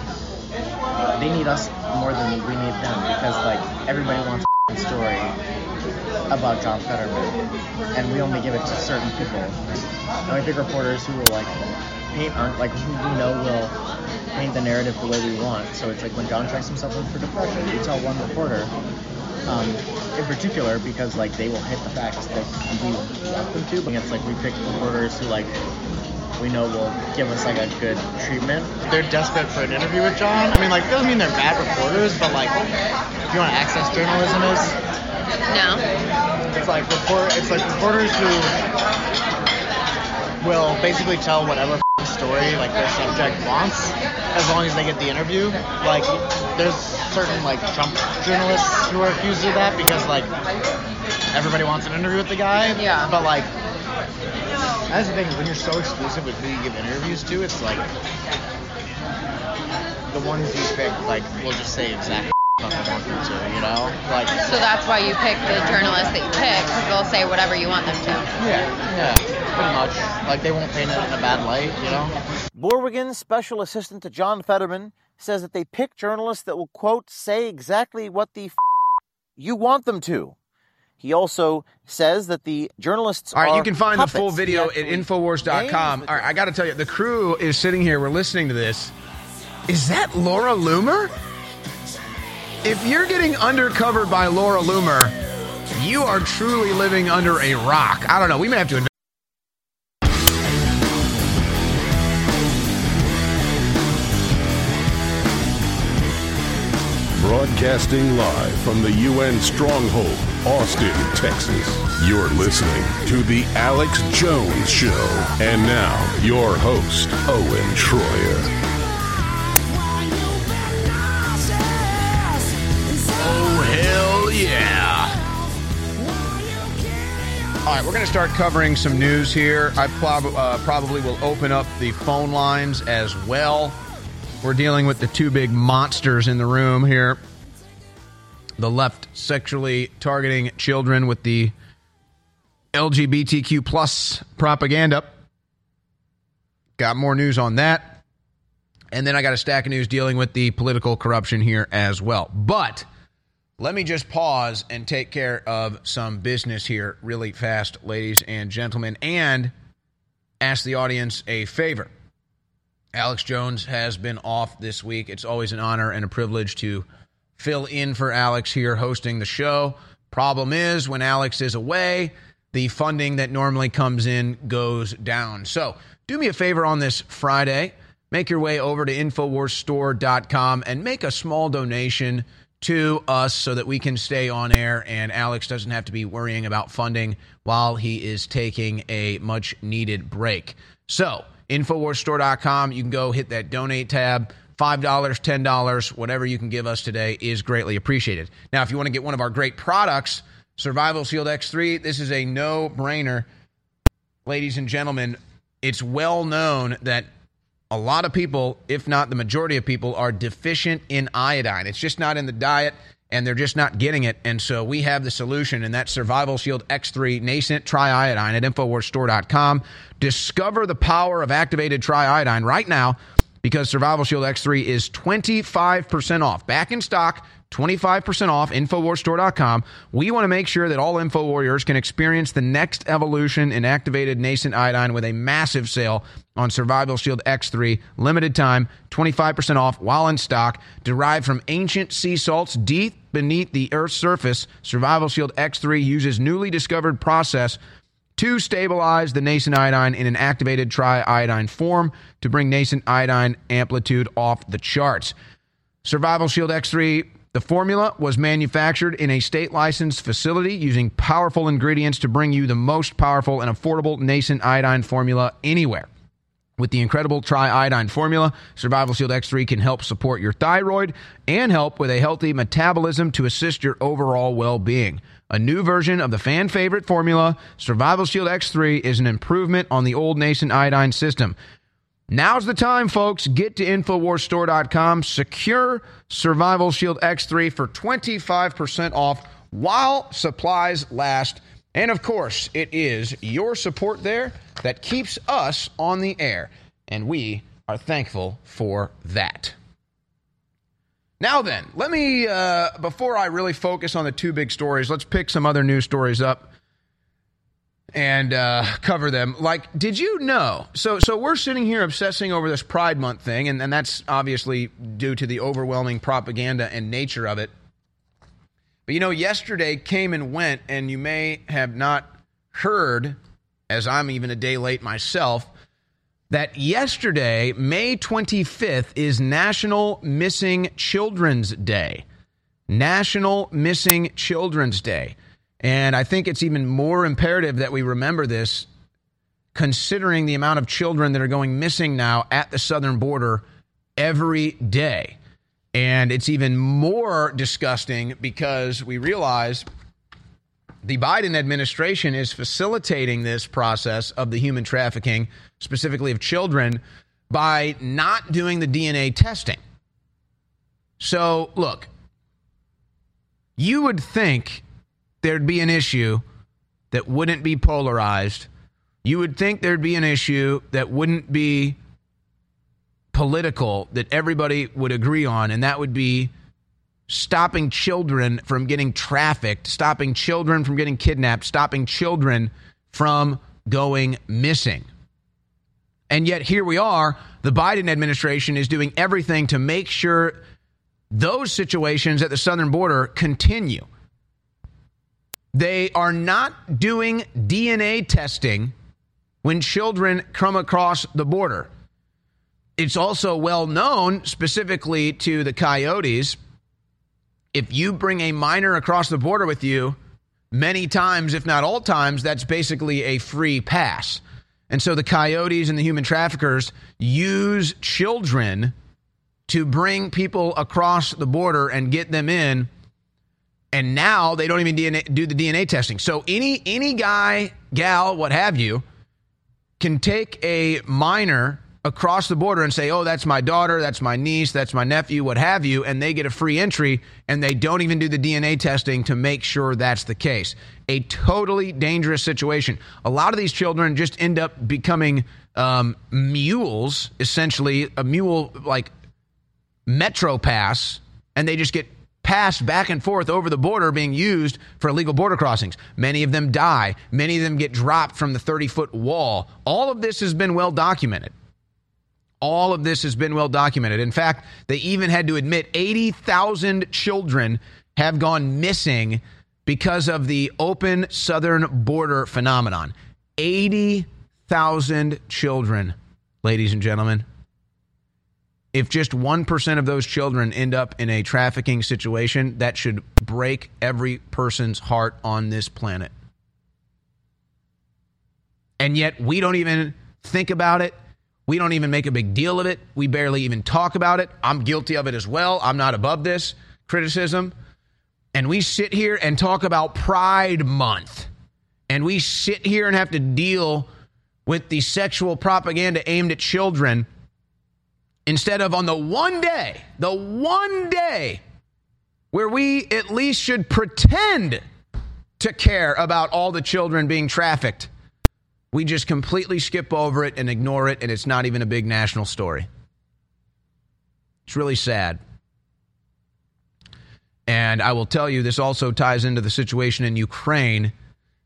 they need us more than we need them. Because like everybody wants a story about John Fetterman, and we only give it to certain people. And I think reporters who will like paint aren't like who we know will paint the narrative the way we want. So it's like when John checks himself in for depression, we tell one reporter, um, in particular, because like they will hit the facts that we want them to. And it's like we pick reporters who like we know will give us like a good treatment. They're desperate for an interview with John. I mean, like, doesn't mean they're bad reporters, but like, if you want to access journalism is, No. it's like report, it's like reporters who will basically tell whatever story like their subject wants, as long as they get the interview. Like there's certain like Trump journalists who are accused of that because like everybody wants an interview with the guy. Yeah. But like that's the thing is when you're so exclusive with who you give interviews to, it's like the ones you pick like will just say exactly what they want them to, you know? Like So that's why you pick the journalists that you pick, because they'll say whatever you want them to. Yeah, yeah, pretty much. Like they won't paint it in a bad light, you know? Borwegen, special assistant to John Fetterman, says that they pick journalists that will, quote, say exactly what the f- you want them to. He also says that the journalists All right, you can find the full video at Infowars.com. All right, I got to tell you, the crew is sitting here. We're listening to this. Is that Laura Loomer? If you're getting undercovered by Laura Loomer, you are truly living under a rock. I don't know. We may have to. Broadcasting live from the UN stronghold, Austin, Texas. You're listening to The Alex Jones Show. And now, your host, Owen Shroyer. Yeah. All right, we're going to start covering some news here. I prob- uh, probably will open up the phone lines as well. We're dealing with the two big monsters in the room here. The left sexually targeting children with the LGBTQ plus propaganda. Got more news on that. And then I got a stack of news dealing with the political corruption here as well. But let me just pause and take care of some business here really fast, ladies and gentlemen, and ask the audience a favor. Alex Jones has been off this week. It's always an honor and a privilege to fill in for Alex here hosting the show. Problem is, when Alex is away, the funding that normally comes in goes down. So, do me a favor on this Friday. Make your way over to InfoWarsStore.com and make a small donation to us so that we can stay on air and Alex doesn't have to be worrying about funding while he is taking a much needed break. So, InfoWarsStore.com, you can go hit that donate tab. $5, $10, whatever you can give us today is greatly appreciated. Now, if you want to get one of our great products, Survival Shield X3, this is a no brainer. Ladies and gentlemen, it's well known that a lot of people, if not the majority of people, are deficient in iodine. It's just not in the diet and they're just not getting it. And so we have the solution, and that's Survival Shield X3 Nascent Triiodine at InfoWarsStore.com. Discover the power of activated triiodine right now because Survival Shield X3 is 25% off. Back in stock, 25% off, InfoWarsStore.com. We want to make sure that all Info Warriors can experience the next evolution in activated nascent iodine with a massive sale on Survival Shield X3. Limited time, 25% off while in stock. Derived from ancient sea salts deep beneath the Earth's surface, Survival Shield X3 uses newly discovered process to stabilize the nascent iodine in an activated triiodine form to bring nascent iodine amplitude off the charts. Survival Shield X3, the formula was manufactured in a state licensed facility using powerful ingredients to bring you the most powerful and affordable nascent iodine formula anywhere. With the incredible triiodine formula, Survival Shield X3 can help support your thyroid and help with a healthy metabolism to assist your overall well being. A new version of the fan favorite formula, Survival Shield X3, is an improvement on the old nascent iodine system. Now's the time, folks. Get to InfoWarsStore.com. Secure Survival Shield X3 for 25% off while supplies last. And of course, it is your support there that keeps us on the air. And we are thankful for that. Now, then, let me, uh, before I really focus on the two big stories, let's pick some other news stories up and uh, cover them. Like, did you know? So, so we're sitting here obsessing over this Pride Month thing, and, and that's obviously due to the overwhelming propaganda and nature of it. But you know, yesterday came and went, and you may have not heard, as I'm even a day late myself, that yesterday, May 25th, is National Missing Children's Day. National Missing Children's Day. And I think it's even more imperative that we remember this considering the amount of children that are going missing now at the southern border every day. And it's even more disgusting because we realize the Biden administration is facilitating this process of the human trafficking, specifically of children, by not doing the DNA testing. So, look, you would think there'd be an issue that wouldn't be polarized. You would think there'd be an issue that wouldn't be political that everybody would agree on, and that would be stopping children from getting trafficked, stopping children from getting kidnapped, stopping children from going missing. And yet, here we are. The Biden administration is doing everything to make sure those situations at the southern border continue. They are not doing DNA testing when children come across the border it's also well known, specifically to the coyotes, if you bring a minor across the border with you, many times, if not all times, that's basically a free pass. And so the coyotes and the human traffickers use children to bring people across the border and get them in. And now they don't even DNA, do the DNA testing. So any any guy, gal, what have you, can take a minor across the border and say, oh, that's my daughter, that's my niece, that's my nephew, what have you, and they get a free entry and they don't even do the DNA testing to make sure that's the case. A totally dangerous situation. A lot of these children just end up becoming um, mules, essentially, a mule like Metro Pass, and they just get passed back and forth over the border being used for illegal border crossings. Many of them die. Many of them get dropped from the 30 foot wall. All of this has been well documented. All of this has been well documented. In fact, they even had to admit 80,000 children have gone missing because of the open southern border phenomenon. 80,000 children, ladies and gentlemen. If just 1% of those children end up in a trafficking situation, that should break every person's heart on this planet. And yet, we don't even think about it we don't even make a big deal of it. We barely even talk about it. I'm guilty of it as well. I'm not above this criticism. And we sit here and talk about Pride Month. And we sit here and have to deal with the sexual propaganda aimed at children instead of on the one day, the one day where we at least should pretend to care about all the children being trafficked we just completely skip over it and ignore it, and it's not even a big national story. It's really sad. And I will tell you, this also ties into the situation in Ukraine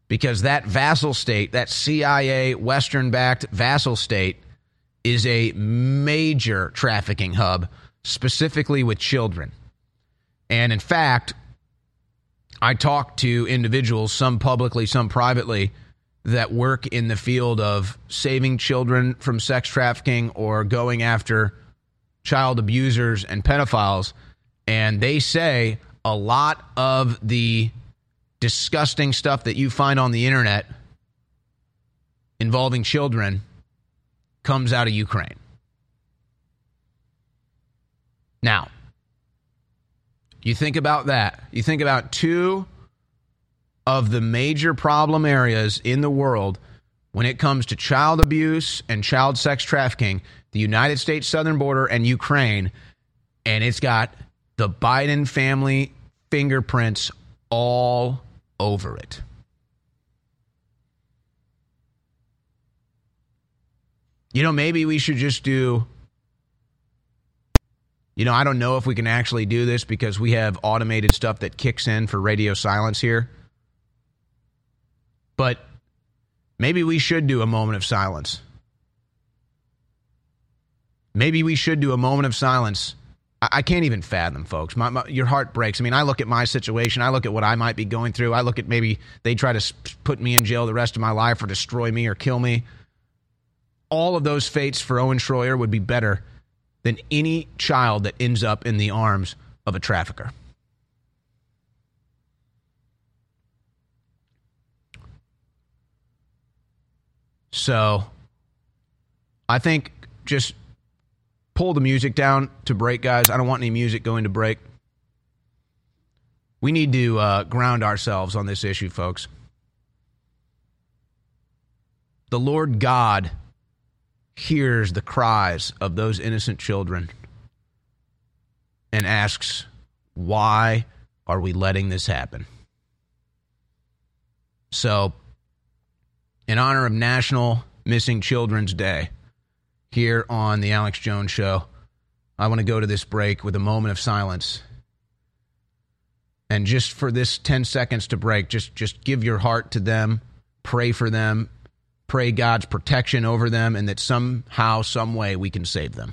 because that vassal state, that CIA Western backed vassal state, is a major trafficking hub, specifically with children. And in fact, I talked to individuals, some publicly, some privately, that work in the field of saving children from sex trafficking or going after child abusers and pedophiles. And they say a lot of the disgusting stuff that you find on the internet involving children comes out of Ukraine. Now, you think about that. You think about two of the major problem areas in the world when it comes to child abuse and child sex trafficking the United States southern border and Ukraine. And it's got the Biden family fingerprints all over it. You know, maybe we should just do. You know, I don't know if we can actually do this because we have automated stuff that kicks in for radio silence here. But maybe we should do a moment of silence. Maybe we should do a moment of silence. I, can't even fathom, folks. My, my, your heart breaks. I mean, I look at my situation. I look at what I might be going through. I look at maybe they try to put me in jail the rest of my life or destroy me or kill me. All of those fates for Owen Shroyer would be better than any child that ends up in the arms of a trafficker. So I think just pull the music down to break, guys. I don't want any music going to break. We need to uh, ground ourselves on this issue, folks. The Lord God hears the cries of those innocent children and asks, Why are we letting this happen? So, in honor of National Missing Children's Day, here on the Alex Jones Show, I want to go to this break with a moment of silence. And just for this 10 seconds to break, just, just give your heart to them, pray for them, pray God's protection over them, and that somehow, some way, we can save them.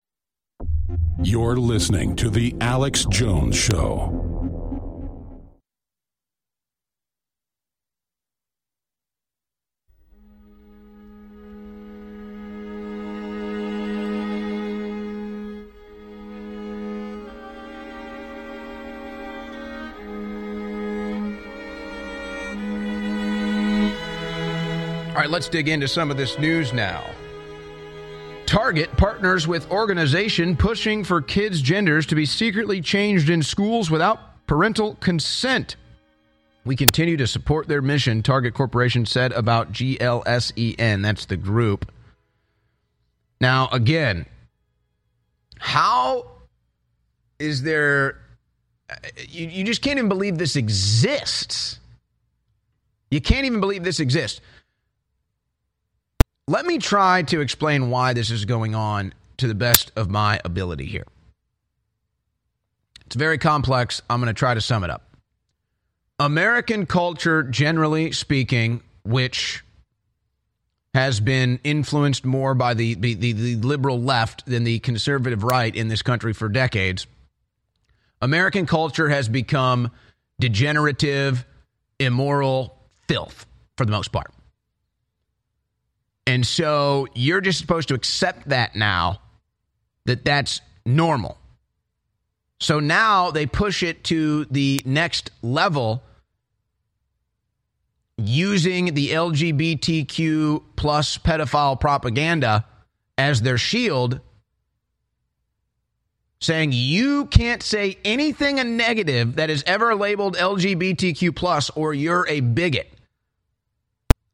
You're listening to The Alex Jones Show. All right, let's dig into some of this news now. Target partners with organization pushing for kids' genders to be secretly changed in schools without parental consent. We continue to support their mission, Target Corporation said about GLSEN. That's the group. Now, again, how is there. You, you just can't even believe this exists. You can't even believe this exists. Let me try to explain why this is going on to the best of my ability here. It's very complex. I'm going to try to sum it up. American culture, generally speaking, which has been influenced more by the, the, the, liberal left than the conservative right in this country for decades, American culture has become degenerative, immoral filth for the most part. And so you're just supposed to accept that now, that that's normal. So now they push it to the next level using the LGBTQ plus pedophile propaganda as their shield, saying you can't say anything a negative that is ever labeled LGBTQ plus or you're a bigot.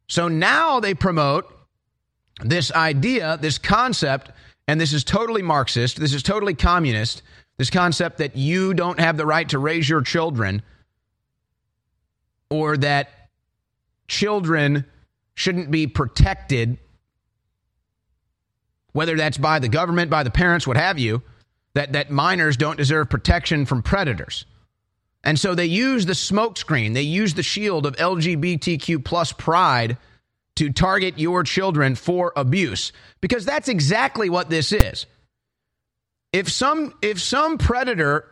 So now they promote this idea, this concept, and this is totally Marxist, this is totally communist, This concept that you don't have the right to raise your children or that children shouldn't be protected, whether that's by the government, by the parents, what have you, that, that minors don't deserve protection from predators. And so they use the smokescreen, they use the shield of LGBTQ plus pride to target your children for abuse because that's exactly what this is. If some if some predator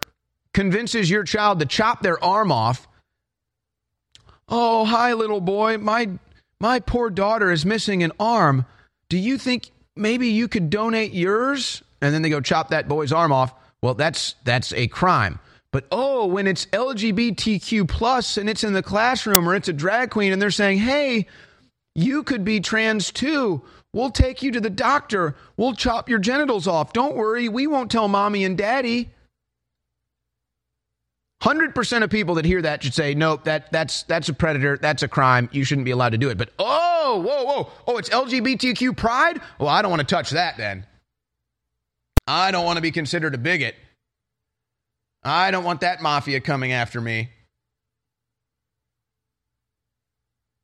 convinces your child to chop their arm off, "Oh, hi little boy, my my poor daughter is missing an arm. Do you think maybe you could donate yours?" And then they go chop that boy's arm off. Well, that's that's a crime. But oh, when it's LGBTQ plus and it's in the classroom or it's a drag queen and they're saying, "Hey, you could be trans too. We'll take you to the doctor. We'll chop your genitals off. Don't worry, we won't tell mommy and daddy." 100% of people that hear that should say, "Nope, that that's that's a predator. That's a crime. You shouldn't be allowed to do it." But oh, whoa, whoa. Oh, it's LGBTQ pride? Well, I don't want to touch that then. I don't want to be considered a bigot. I don't want that mafia coming after me.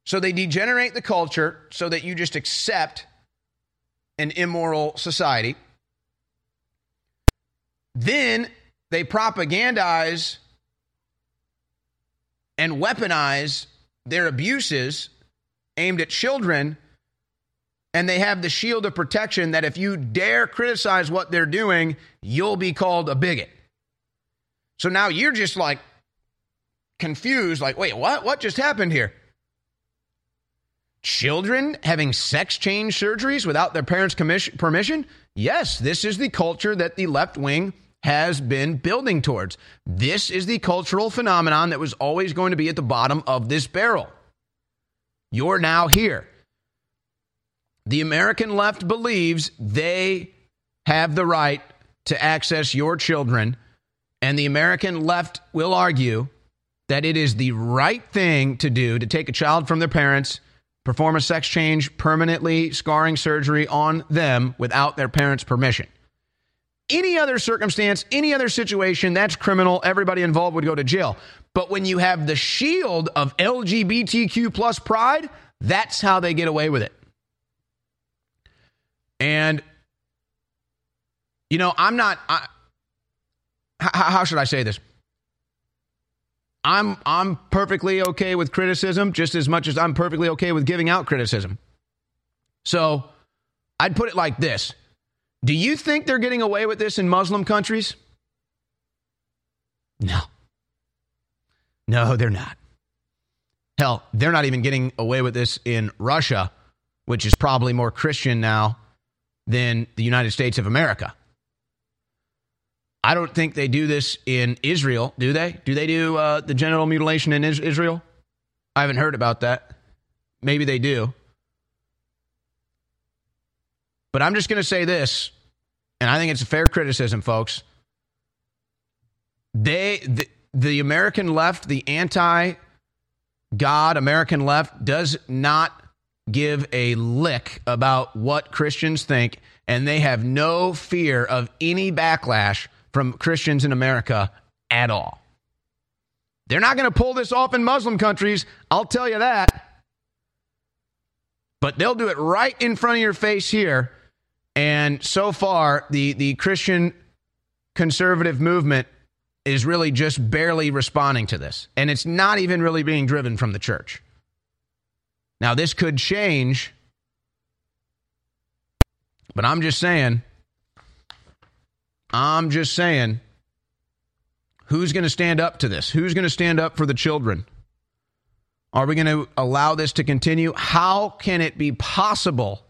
So they degenerate the culture so that you just accept an immoral society. Then they propagandize and weaponize their abuses aimed at children. And they have the shield of protection that if you dare criticize what they're doing, you'll be called a bigot. So now you're just like confused, like, wait, what? What just happened here? Children having sex change surgeries without their parents' permission? Yes, this is the culture that the left wing has been building towards. This is the cultural phenomenon that was always going to be at the bottom of this barrel. You're now here. The American left believes they have the right to access your children, and the American left will argue that it is the right thing to do to take a child from their parents perform a sex change, permanently scarring surgery on them without their parents' permission. Any other circumstance, any other situation, that's criminal. Everybody involved would go to jail. But when you have the shield of LGBTQ plus pride, that's how they get away with it. And, you know, I'm not, I, how, how should I say this? I'm I'm perfectly okay with criticism just as much as I'm perfectly okay with giving out criticism. So, I'd put it like this. Do you think they're getting away with this in Muslim countries? No. No, they're not. Hell, they're not even getting away with this in Russia, which is probably more Christian now than the United States of America. I don't think they do this in Israel, do they? Do they do uh, the genital mutilation in Israel? I haven't heard about that. Maybe they do. But I'm just going to say this, and I think it's a fair criticism, folks. They, the, the American left, the anti God American left, does not give a lick about what Christians think, and they have no fear of any backlash from Christians in America at all. They're not going to pull this off in Muslim countries, I'll tell you that. But they'll do it right in front of your face here. And so far, the, the Christian conservative movement is really just barely responding to this. And it's not even really being driven from the church. Now, this could change, but I'm just saying I'm just saying, who's going to stand up to this? Who's going to stand up for the children? Are we going to allow this to continue? How can it be possible?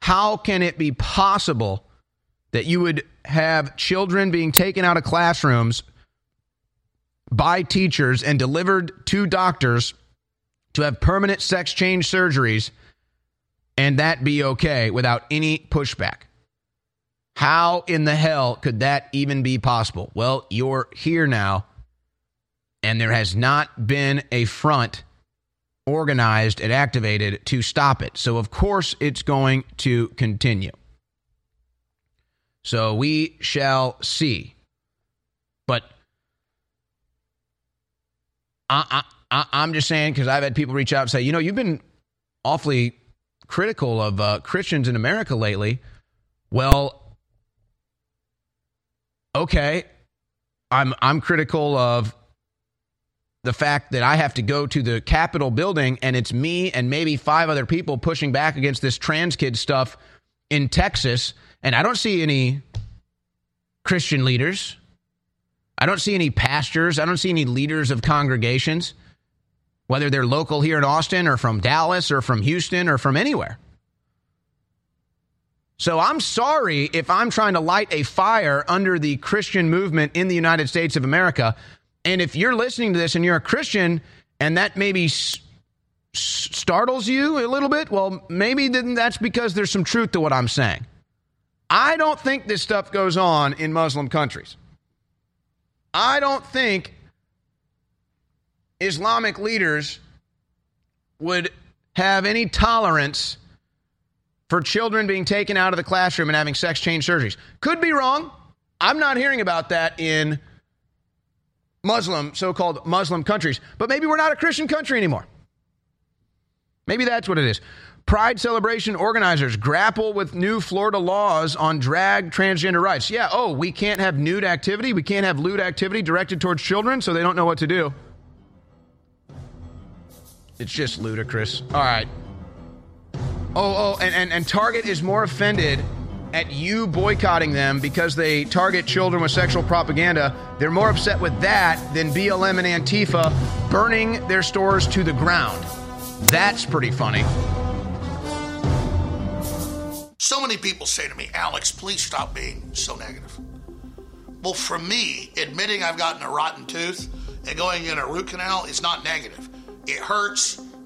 How can it be possible that you would have children being taken out of classrooms by teachers and delivered to doctors to have permanent sex change surgeries and that be okay without any pushback? How in the hell could that even be possible? Well, you're here now, and there has not been a front organized and activated to stop it. So, of course, it's going to continue. So, we shall see. But I, I, I, am just saying because I've had people reach out and say, you know, you've been awfully critical of uh, Christians in America lately. Well, okay, I'm I'm critical of the fact that I have to go to the Capitol building and it's me and maybe five other people pushing back against this trans kid stuff in Texas, and I don't see any Christian leaders. I don't see any pastors. I don't see any leaders of congregations, whether they're local here in Austin or from Dallas or from Houston or from anywhere. So I'm sorry if I'm trying to light a fire under the Christian movement in the United States of America. And if you're listening to this and you're a Christian and that maybe s- startles you a little bit, well, maybe then that's because there's some truth to what I'm saying. I don't think this stuff goes on in Muslim countries. I don't think Islamic leaders would have any tolerance for children being taken out of the classroom and having sex change surgeries. Could be wrong. I'm not hearing about that in Muslim, so called Muslim countries. But maybe we're not a Christian country anymore. Maybe that's what it is. Pride celebration organizers grapple with new Florida laws on drag transgender rights. Yeah, oh, we can't have nude activity. We can't have lewd activity directed towards children, so they don't know what to do. It's just ludicrous. All right. Oh, oh, and, and, and Target is more offended at you boycotting them because they target children with sexual propaganda. They're more upset with that than BLM and Antifa burning their stores to the ground. That's pretty funny. So many people say to me, Alex, please stop being so negative. Well, for me, admitting I've gotten a rotten tooth and going in a root canal is not negative. It hurts,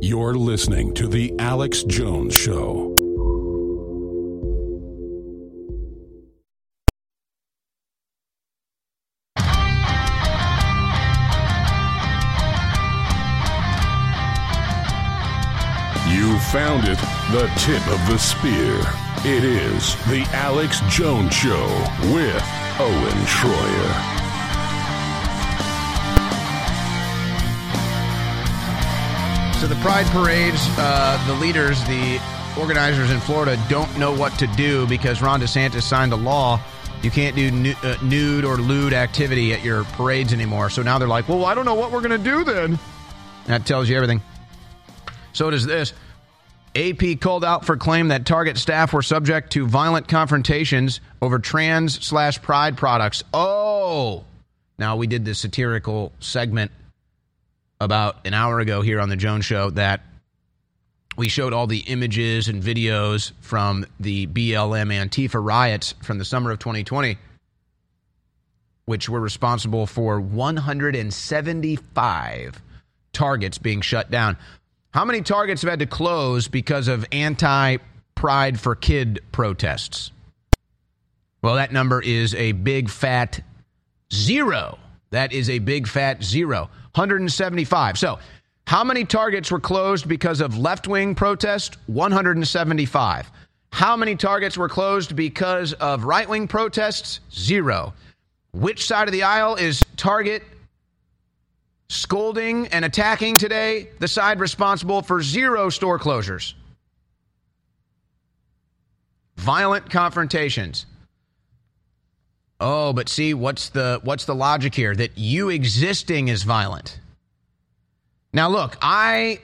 You're listening to The Alex Jones Show. You found it, the tip of the spear. It is The Alex Jones Show with Owen Shroyer. So the pride parades, uh, the leaders, the organizers in Florida don't know what to do because Ron DeSantis signed a law. You can't do uh, nude or lewd activity at your parades anymore. So now they're like, well, I don't know what we're going to do then. That tells you everything. So does this. AP called out for claim that Target staff were subject to violent confrontations over trans slash pride products. Oh, now we did this satirical segment about an hour ago here on the Jones Show that we showed all the images and videos from the BLM Antifa riots from the summer of 2020, which were responsible for 175 targets being shut down. How many targets have had to close because of anti Pride for Kid protests? Well, that number is a big fat zero. That is a big fat zero. 175. So, how many targets were closed because of left wing protest? 175. How many targets were closed because of right wing protests? Zero. Which side of the aisle is Target scolding and attacking today? The side responsible for zero store closures. Violent confrontations. Oh, but see, what's the what's the logic here? That you existing is violent. Now, look, I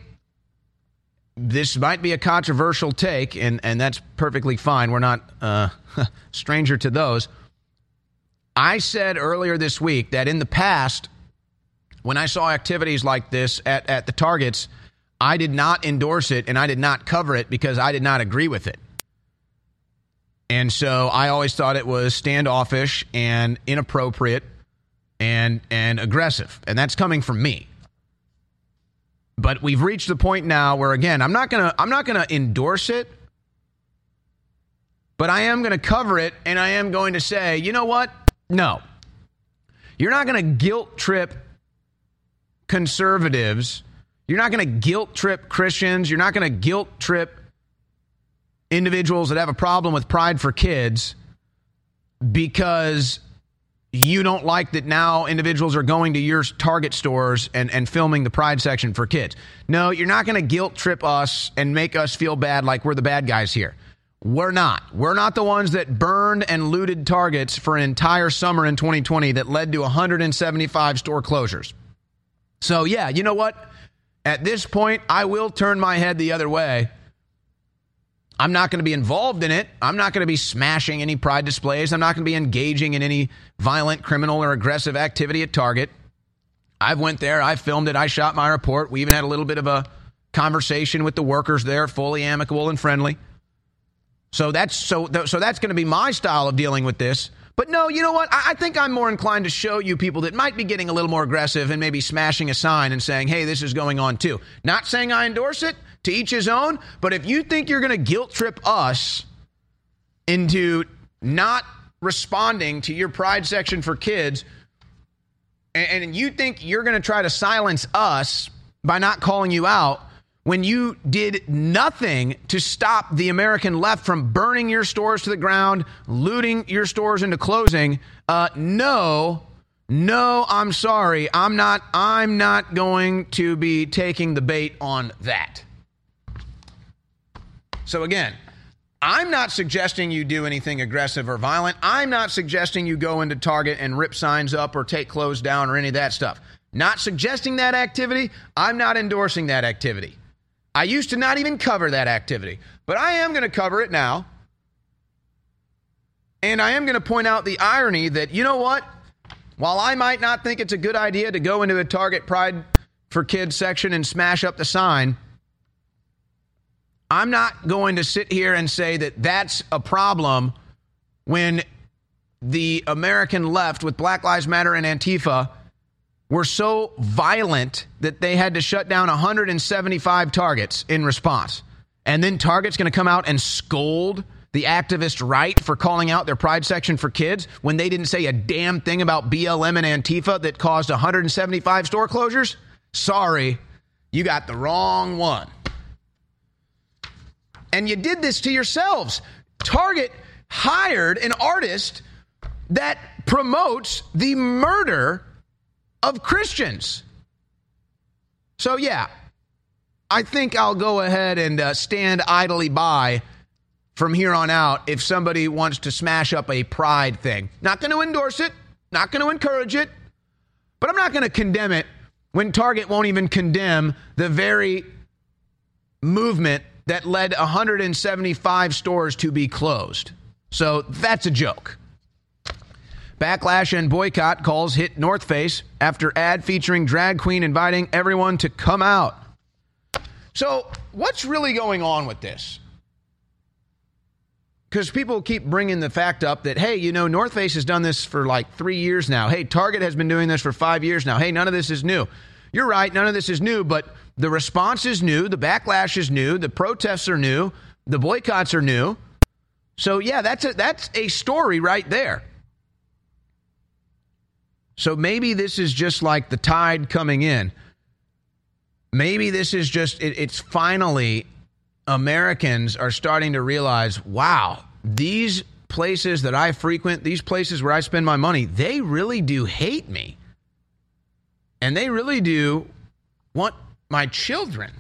this might be a controversial take, and, and that's perfectly fine. We're not uh, stranger to those. I said earlier this week that in the past, when I saw activities like this at, at the targets, I did not endorse it and I did not cover it because I did not agree with it. And so I always thought it was standoffish and inappropriate and and aggressive. And that's coming from me. But we've reached the point now where again, I'm not going to I'm not going to endorse it. But I am going to cover it and I am going to say, "You know what? No. You're not going to guilt trip conservatives. You're not going to guilt trip Christians. You're not going to guilt trip individuals that have a problem with pride for kids because you don't like that now individuals are going to your target stores and, and filming the pride section for kids. No, you're not going to guilt trip us and make us feel bad like we're the bad guys here. We're not. We're not the ones that burned and looted targets for an entire summer in 2020 that led to 175 store closures. So, yeah, you know what? At this point, I will turn my head the other way. I'm not going to be involved in it. I'm not going to be smashing any pride displays. I'm not going to be engaging in any violent, criminal, or aggressive activity at Target. I've went there. I filmed it. I shot my report. We even had a little bit of a conversation with the workers there, fully amicable and friendly. So that's so so that's going to be my style of dealing with this. But no, you know what? I, I, think I'm more inclined to show you people that might be getting a little more aggressive and maybe smashing a sign and saying, "Hey, this is going on too." Not saying I endorse it. To each his own. But if you think you're going to guilt trip us into not responding to your pride section for kids, and, and you think you're going to try to silence us by not calling you out when you did nothing to stop the American left from burning your stores to the ground, looting your stores into closing, uh, no, no, I'm sorry. I'm not I'm not going to be taking the bait on that. So again, I'm not suggesting you do anything aggressive or violent. I'm not suggesting you go into Target and rip signs up or take clothes down or any of that stuff. Not suggesting that activity. I'm not endorsing that activity. I used to not even cover that activity, but I am going to cover it now. And I am going to point out the irony that, you know what? While I might not think it's a good idea to go into a Target Pride for Kids section and smash up the sign, I'm not going to sit here and say that that's a problem when the American left with Black Lives Matter and Antifa were so violent that they had to shut down 175 targets in response. And then Target's going to come out and scold the activist right for calling out their pride section for kids when they didn't say a damn thing about BLM and Antifa that caused 175 store closures? Sorry, you got the wrong one. And you did this to yourselves. Target hired an artist that promotes the murder of Christians. So, yeah, I think I'll go ahead and uh, stand idly by from here on out if somebody wants to smash up a pride thing. Not going to endorse it, not going to encourage it, but I'm not going to condemn it when Target won't even condemn the very movement that led 175 stores to be closed. So that's a joke. Backlash and boycott calls hit North Face after ad featuring drag queen inviting everyone to come out. So, what's really going on with this? Because people keep bringing the fact up that, hey, you know, North Face has done this for like three years now. Hey, Target has been doing this for five years now. Hey, none of this is new. You're right, none of this is new, but the response is new, the backlash is new, the protests are new, the boycotts are new. So, yeah, that's a, that's a story right there. So maybe this is just like the tide coming in. Maybe this is just, it, it's finally Americans are starting to realize wow, these places that I frequent, these places where I spend my money, they really do hate me. And they really do want my children.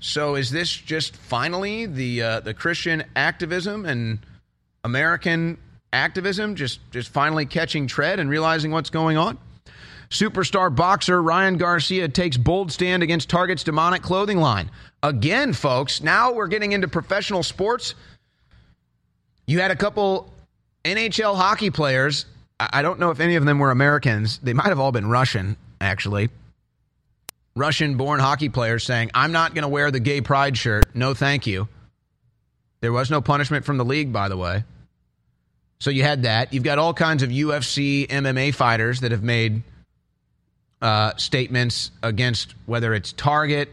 So is this just finally the uh, the Christian activism and American activism just just finally catching tread and realizing what's going on? Superstar boxer Ryan Garcia takes bold stand against Target's demonic clothing line. Again, folks, now we're getting into professional sports. You had a couple NHL hockey players. I don't know if any of them were Americans. They might have all been Russian, actually. Russian born hockey players saying, I'm not going to wear the gay pride shirt. No, thank you. There was no punishment from the league, by the way. So you had that. You've got all kinds of UFC, MMA fighters that have made uh, statements against whether it's Target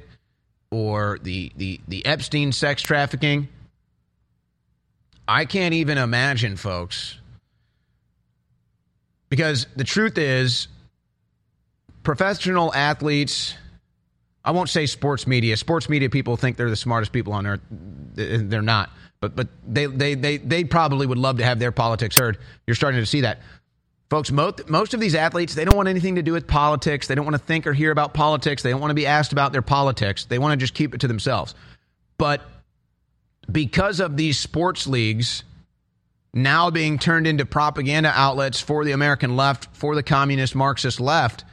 or the, the, the Epstein sex trafficking. I can't even imagine, folks, because the truth is, professional athletes, I won't say sports media. Sports media people think they're the smartest people on earth. They're not. But but they they they they probably would love to have their politics heard. You're starting to see that. Folks, most, most of these athletes, they don't want anything to do with politics. They don't want to think or hear about politics. They don't want to be asked about their politics. They want to just keep it to themselves. But because of these sports leagues now being turned into propaganda outlets for the American left, for the communist Marxist left,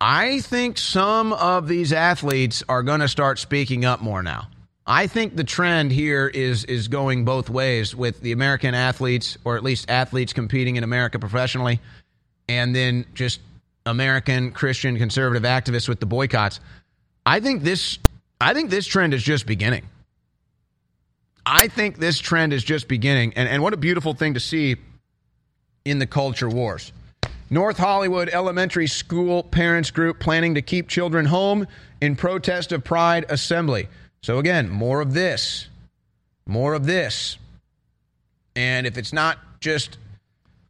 I think some of these athletes are going to start speaking up more now. I think the trend here is is going both ways with the American athletes, or at least athletes competing in America professionally, and then just American Christian conservative activists with the boycotts. I think this I think this trend is just beginning. I think this trend is just beginning, and, and what a beautiful thing to see in the culture wars. North Hollywood Elementary School Parents Group planning to keep children home in protest of Pride Assembly. So, again, more of this, more of this. And if it's not just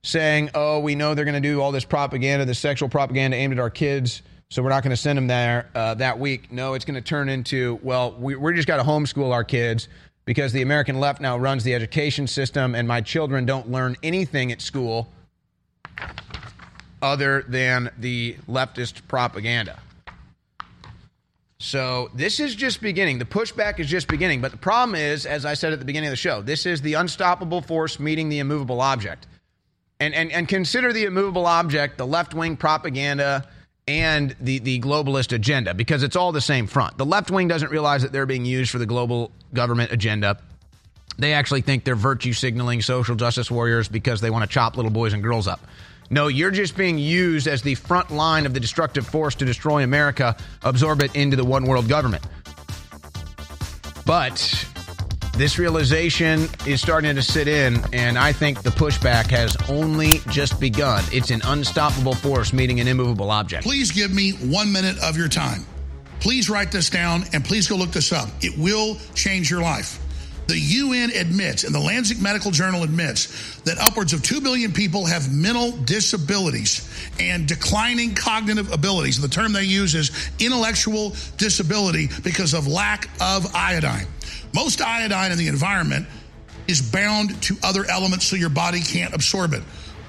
saying, oh, we know they're going to do all this propaganda, the sexual propaganda aimed at our kids, so we're not going to send them there uh, that week. No, it's going to turn into, well, we, we're just got to homeschool our kids because the American left now runs the education system, and my children don't learn anything at school other than the leftist propaganda. So this is just beginning. The pushback is just beginning. But the problem is, as I said at the beginning of the show, this is the unstoppable force meeting the immovable object. And, and, and consider the immovable object the left wing propaganda and the, the globalist agenda because it's all the same front. The left wing doesn't realize that they're being used for the global government agenda. They actually think they're virtue signaling social justice warriors because they want to chop little boys and girls up. No, you're just being used as the front line of the destructive force to destroy America, absorb it into the one world government. But this realization is starting to sit in, and I think the pushback has only just begun. It's an unstoppable force meeting an immovable object. Please give me one minute of your time. Please write this down and please go look this up. It will change your life. The UN admits, and the Lancet Medical Journal admits, that upwards of 2 billion people have mental disabilities and declining cognitive abilities. And the term they use is intellectual disability because of lack of iodine. Most iodine in the environment is bound to other elements so your body can't absorb it.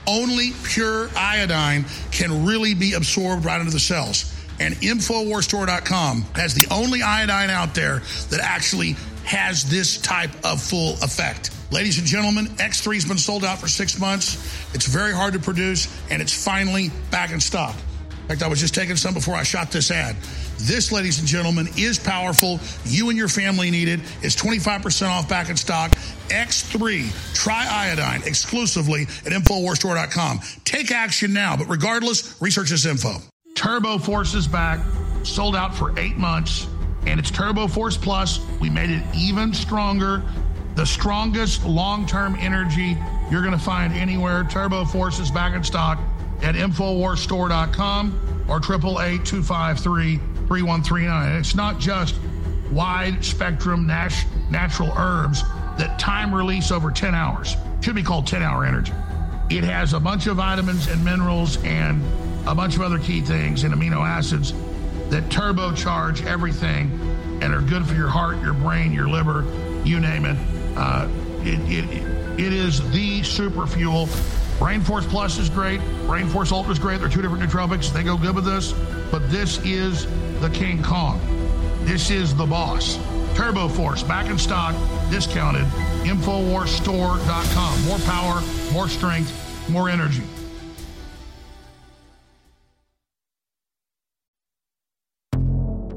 Only pure iodine can really be absorbed right into the cells. And InfoWarsStore.com has the only iodine out there that actually has this type of full effect. Ladies and gentlemen, X3 has been sold out for six months. It's very hard to produce, and it's finally back in stock. In fact, I was just taking some before I shot this ad. This, ladies and gentlemen, is powerful. You and your family need it. It's 25% off back in stock. X3 Try Iodine exclusively at InfoWarsStore.com. Take action now, but regardless, research this info. Turbo Force is back, sold out for eight months and it's Turbo Force Plus. We made it even stronger. The strongest long term energy you're going to find anywhere. Turbo Force is back in stock at InfoWarsStore.com or 888 253 3139. It's not just wide spectrum nat- natural herbs that time release over 10 hours. Should be called 10 hour energy. It has a bunch of vitamins and minerals and a bunch of other key things and amino acids that turbocharge everything and are good for your heart, your brain, your liver, you name it. Uh, it, it, it is the super fuel. Brain Force Plus is great. Brain Force Ultra is great. They're two different nootropics. They go good with this. But this is the King Kong. This is the boss. Turbo Force, back in stock, discounted. Infowarsstore.com. More power, more strength, more energy.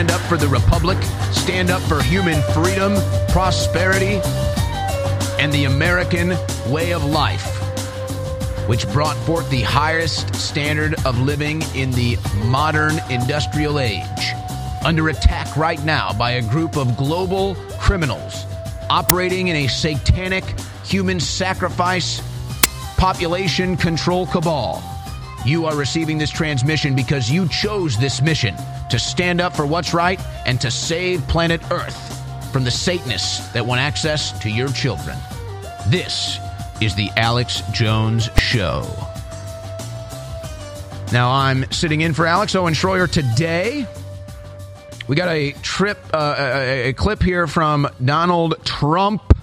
Stand up for the Republic, stand up for human freedom, prosperity, and the American way of life, which brought forth the highest standard of living in the modern industrial age. Under attack right now by a group of global criminals operating in a satanic human sacrifice population control cabal. You are receiving this transmission because you chose this mission to stand up for what's right and to save planet Earth from the Satanists that want access to your children. This is the Alex Jones Show. Now, I'm sitting in for Alex Owen Shroyer today. We got a trip, uh, a, a clip here from Donald Trump.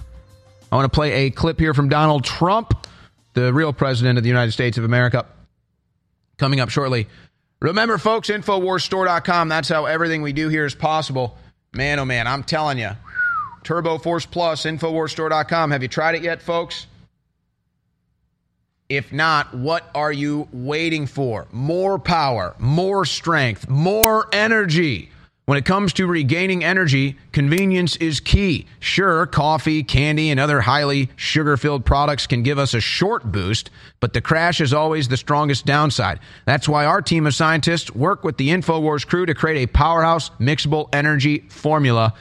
I want to play a clip here from Donald Trump, the real president of the United States of America coming up shortly. Remember, folks, InfoWarsStore.com. That's how everything we do here is possible. Man, oh man, I'm telling you. Turbo Force Plus, InfoWarsStore.com. Have you tried it yet, folks? If not, what are you waiting for? More power, more strength, more energy. When it comes to regaining energy, convenience is key. Sure, coffee, candy, and other highly sugar filled products can give us a short boost, but the crash is always the strongest downside. That's why our team of scientists work with the InfoWars crew to create a powerhouse mixable energy formula.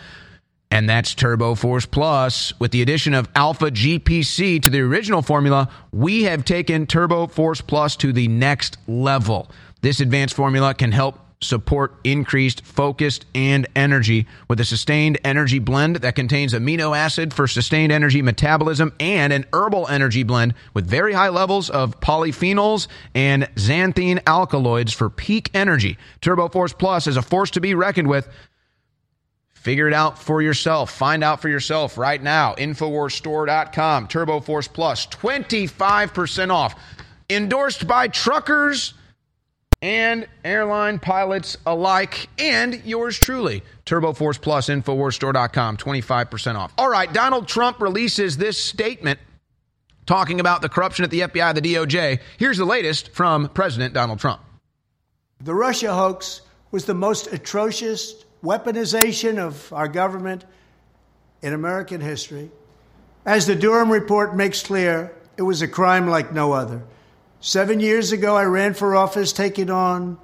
And that's Turbo Force Plus. With the addition of Alpha GPC to the original formula, we have taken Turbo Force Plus to the next level. This advanced formula can help support increased focus and energy with a sustained energy blend that contains amino acid for sustained energy metabolism and an herbal energy blend with very high levels of polyphenols and xanthine alkaloids for peak energy. Turbo Force Plus is a force to be reckoned with. Figure it out for yourself. Find out for yourself right now. Infowarsstore.com. Turbo Force Plus, 25% off. Endorsed by truckers and airline pilots alike, and yours truly. Turbo Force Plus, Infowarsstore.com, 25% off. All right, Donald Trump releases this statement talking about the corruption at the FBI, the DOJ. Here's the latest from President Donald Trump. The Russia hoax was the most atrocious weaponization of our government in American history. As the Durham report makes clear, it was a crime like no other. Seven years ago, I ran for office, taking on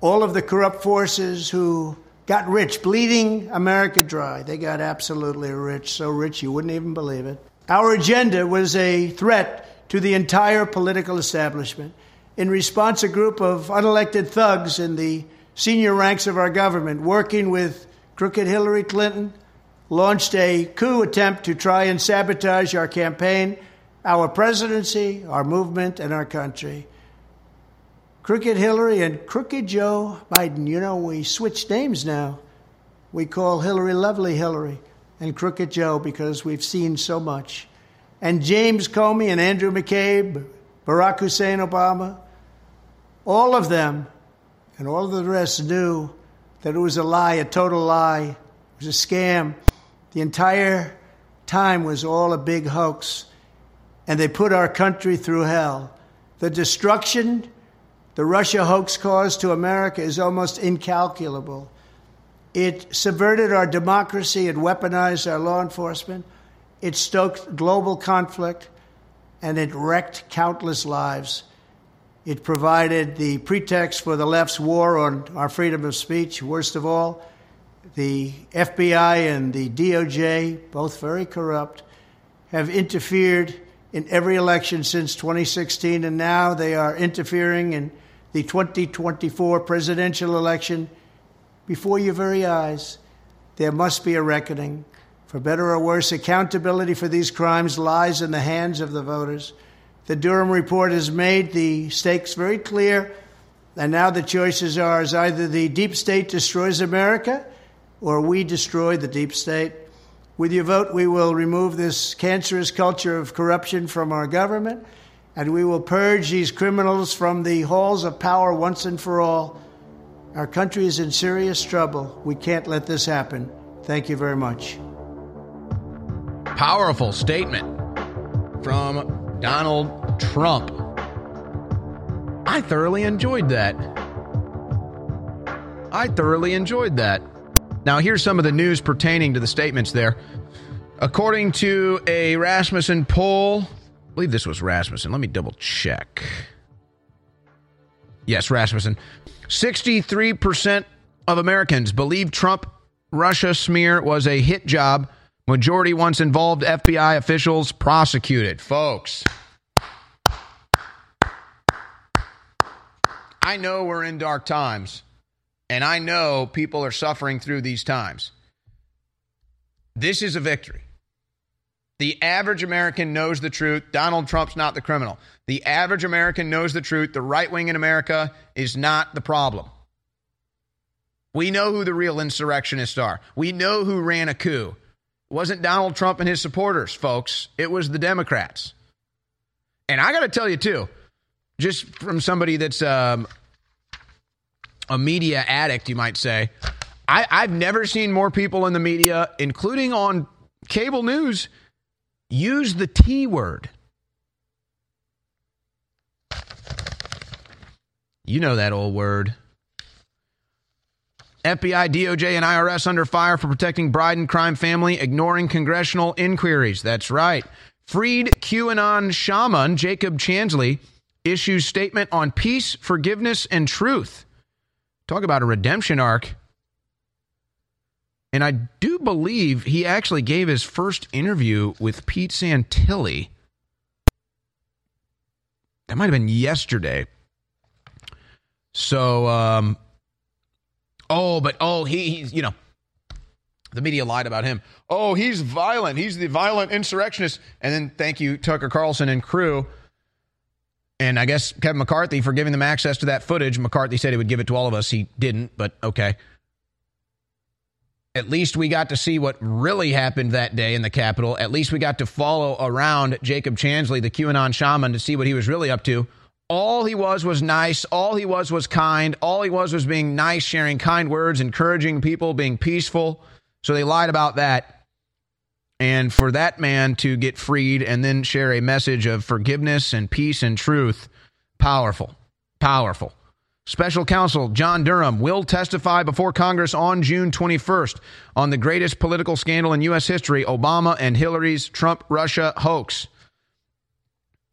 all of the corrupt forces who got rich, bleeding America dry. They got absolutely rich, so rich you wouldn't even believe it. Our agenda was a threat to the entire political establishment. In response, a group of unelected thugs in the senior ranks of our government, working with crooked Hillary Clinton, launched a coup attempt to try and sabotage our campaign our presidency, our movement, and our country. Crooked Hillary and Crooked Joe Biden. You know, we switched names now. We call Hillary Lovely Hillary and Crooked Joe because we've seen so much. And James Comey and Andrew McCabe, Barack Hussein Obama, all of them and all of the rest knew that it was a lie, a total lie. It was a scam. The entire time was all a big hoax and they put our country through hell. The destruction the Russia hoax caused to America is almost incalculable. It subverted our democracy, it weaponized our law enforcement, it stoked global conflict, and it wrecked countless lives. It provided the pretext for the left's war on our freedom of speech. Worst of all, the FBI and the DOJ, both very corrupt, have interfered in every election since 2016, and now they are interfering in the 2024 presidential election before your very eyes. There must be a reckoning. For better or worse, accountability for these crimes lies in the hands of the voters. The Durham report has made the stakes very clear, and now the choices are either the deep state destroys America or we destroy the deep state. With your vote, we will remove this cancerous culture of corruption from our government, and we will purge these criminals from the halls of power once and for all. Our country is in serious trouble. We can't let this happen. Thank you very much. Powerful statement from Donald Trump. I thoroughly enjoyed that. I thoroughly enjoyed that. Now, here's some of the news pertaining to the statements there. According to a Rasmussen poll, I believe this was Rasmussen. Let me double check. Yes, Rasmussen. 63% of Americans believe Trump Russia smear was a hit job. Majority once involved FBI officials prosecuted. Folks. I know we're in dark times, and I know people are suffering through these times. This is a victory. The average American knows the truth. Donald Trump's not the criminal. The average American knows the truth. The right wing in America is not the problem. We know who the real insurrectionists are. We know who ran a coup. It wasn't Donald Trump and his supporters, folks. It was the Democrats. And I got to tell you, too, just from somebody that's um, a media addict, you might say, I, I've never seen more people in the media, including on cable news, use the T word. You know that old word. FBI, DOJ, and IRS under fire for protecting Biden crime family, ignoring congressional inquiries. That's right. Freed QAnon shaman Jacob Chansley issues statement on peace, forgiveness, and truth. Talk about a redemption arc. And I do believe he actually gave his first interview with Pete Santilli. That might have been yesterday. So, um, oh, but oh, he, he's, you know, the media lied about him. Oh, he's violent. He's the violent insurrectionist. And then thank you, Tucker Carlson and crew. And I guess Kevin McCarthy for giving them access to that footage. McCarthy said he would give it to all of us. He didn't, but okay. At least we got to see what really happened that day in the Capitol. At least we got to follow around Jacob Chansley, the QAnon shaman, to see what he was really up to. All he was was nice. All he was was kind. All he was was being nice, sharing kind words, encouraging people, being peaceful. So they lied about that. And for that man to get freed and then share a message of forgiveness and peace and truth, powerful, powerful. Special counsel John Durham will testify before Congress on June 21st on the greatest political scandal in U.S. history Obama and Hillary's Trump Russia hoax.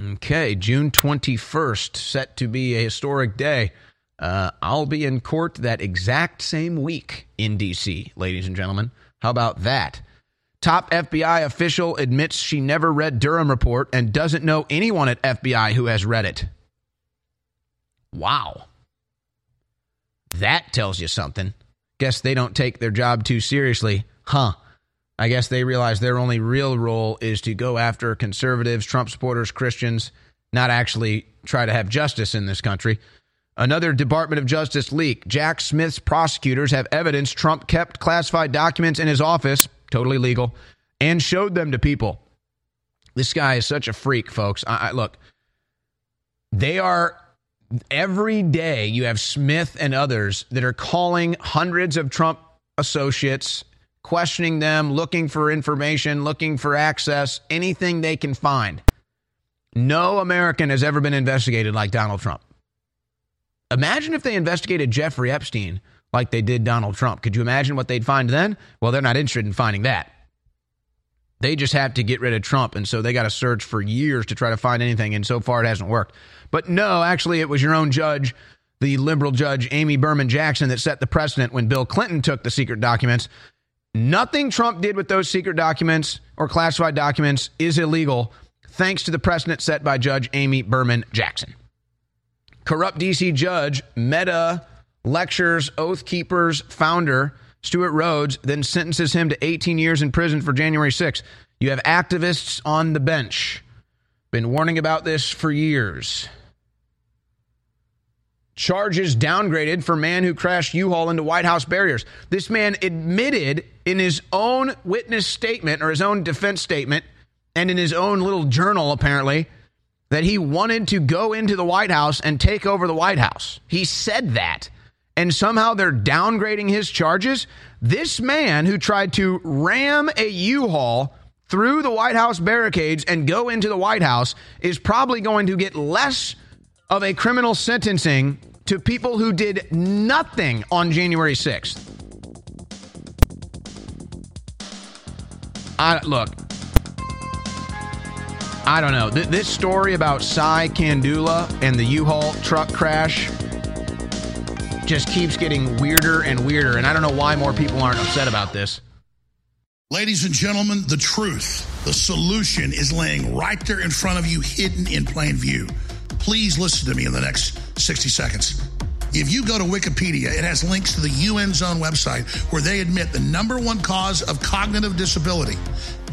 Okay, June 21st, set to be a historic day. Uh, I'll be in court that exact same week in D.C., ladies and gentlemen. How about that? Top FBI official admits she never read Durham report and doesn't know anyone at FBI who has read it. Wow. That tells you something. Guess they don't take their job too seriously. Huh. I guess they realize their only real role is to go after conservatives, Trump supporters, Christians, not actually try to have justice in this country. Another Department of Justice leak Jack Smith's prosecutors have evidence Trump kept classified documents in his office, totally legal, and showed them to people. This guy is such a freak, folks. I, I, look, they are every day you have Smith and others that are calling hundreds of Trump associates, questioning them, looking for information, looking for access, anything they can find. No American has ever been investigated like Donald Trump. Imagine if they investigated Jeffrey Epstein like they did Donald Trump. Could you imagine what they'd find then? Well, they're not interested in finding that. They just have to get rid of Trump, and so they got to search for years to try to find anything, and so far it hasn't worked. But no, actually, it was your own judge, the liberal judge Amy Berman Jackson, that set the precedent when Bill Clinton took the secret documents. Nothing Trump did with those secret documents or classified documents is illegal, thanks to the precedent set by Judge Amy Berman Jackson. Corrupt DC judge Mehta lectures Oath Keepers founder Stewart Rhodes, then sentences him to 18 years in prison for January 6. You have activists on the bench. Been warning about this for years. charges downgraded for man who crashed U-Haul into White House barriers. This man admitted in his own witness statement or his own defense statement and in his own little journal apparently that he wanted to go into the White House and take over the White House. He said that. And somehow they're downgrading his charges. This man who tried to ram a U-Haul through the White House barricades and go into the White House is probably going to get less of a criminal sentencing to people who did nothing on January 6th. I, look, I don't know. Th- this story about Sai Kandula and the U-Haul truck crash just keeps getting weirder and weirder, and I don't know why more people aren't upset about this. Ladies and gentlemen, the truth, the solution is laying right there in front of you, hidden in plain view. Please listen to me in the next 60 seconds. If you go to Wikipedia, it has links to the UN Zone website where they admit the number one cause of cognitive disability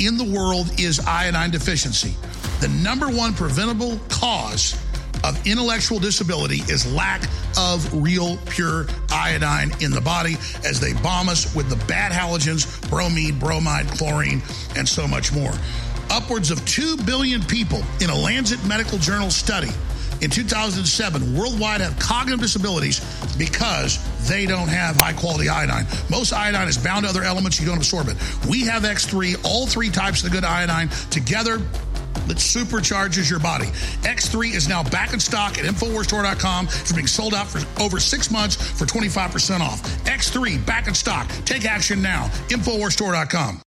in the world is iodine deficiency. The number one preventable cause of intellectual disability is lack of real pure iodine in the body as they bomb us with the bad halogens, bromine, bromide, chlorine, and so much more. Upwards of 2 billion people in a Lancet Medical Journal study in 2007 worldwide have cognitive disabilities because they don't have high quality iodine. Most iodine is bound to other elements, you don't absorb it. We have X3, all three types of the good iodine together that supercharges your body. X3 is now back in stock at InfoWarsStore.com. It's being sold out for over six months for 25% off. X3 back in stock. Take action now. InfoWarsStore.com.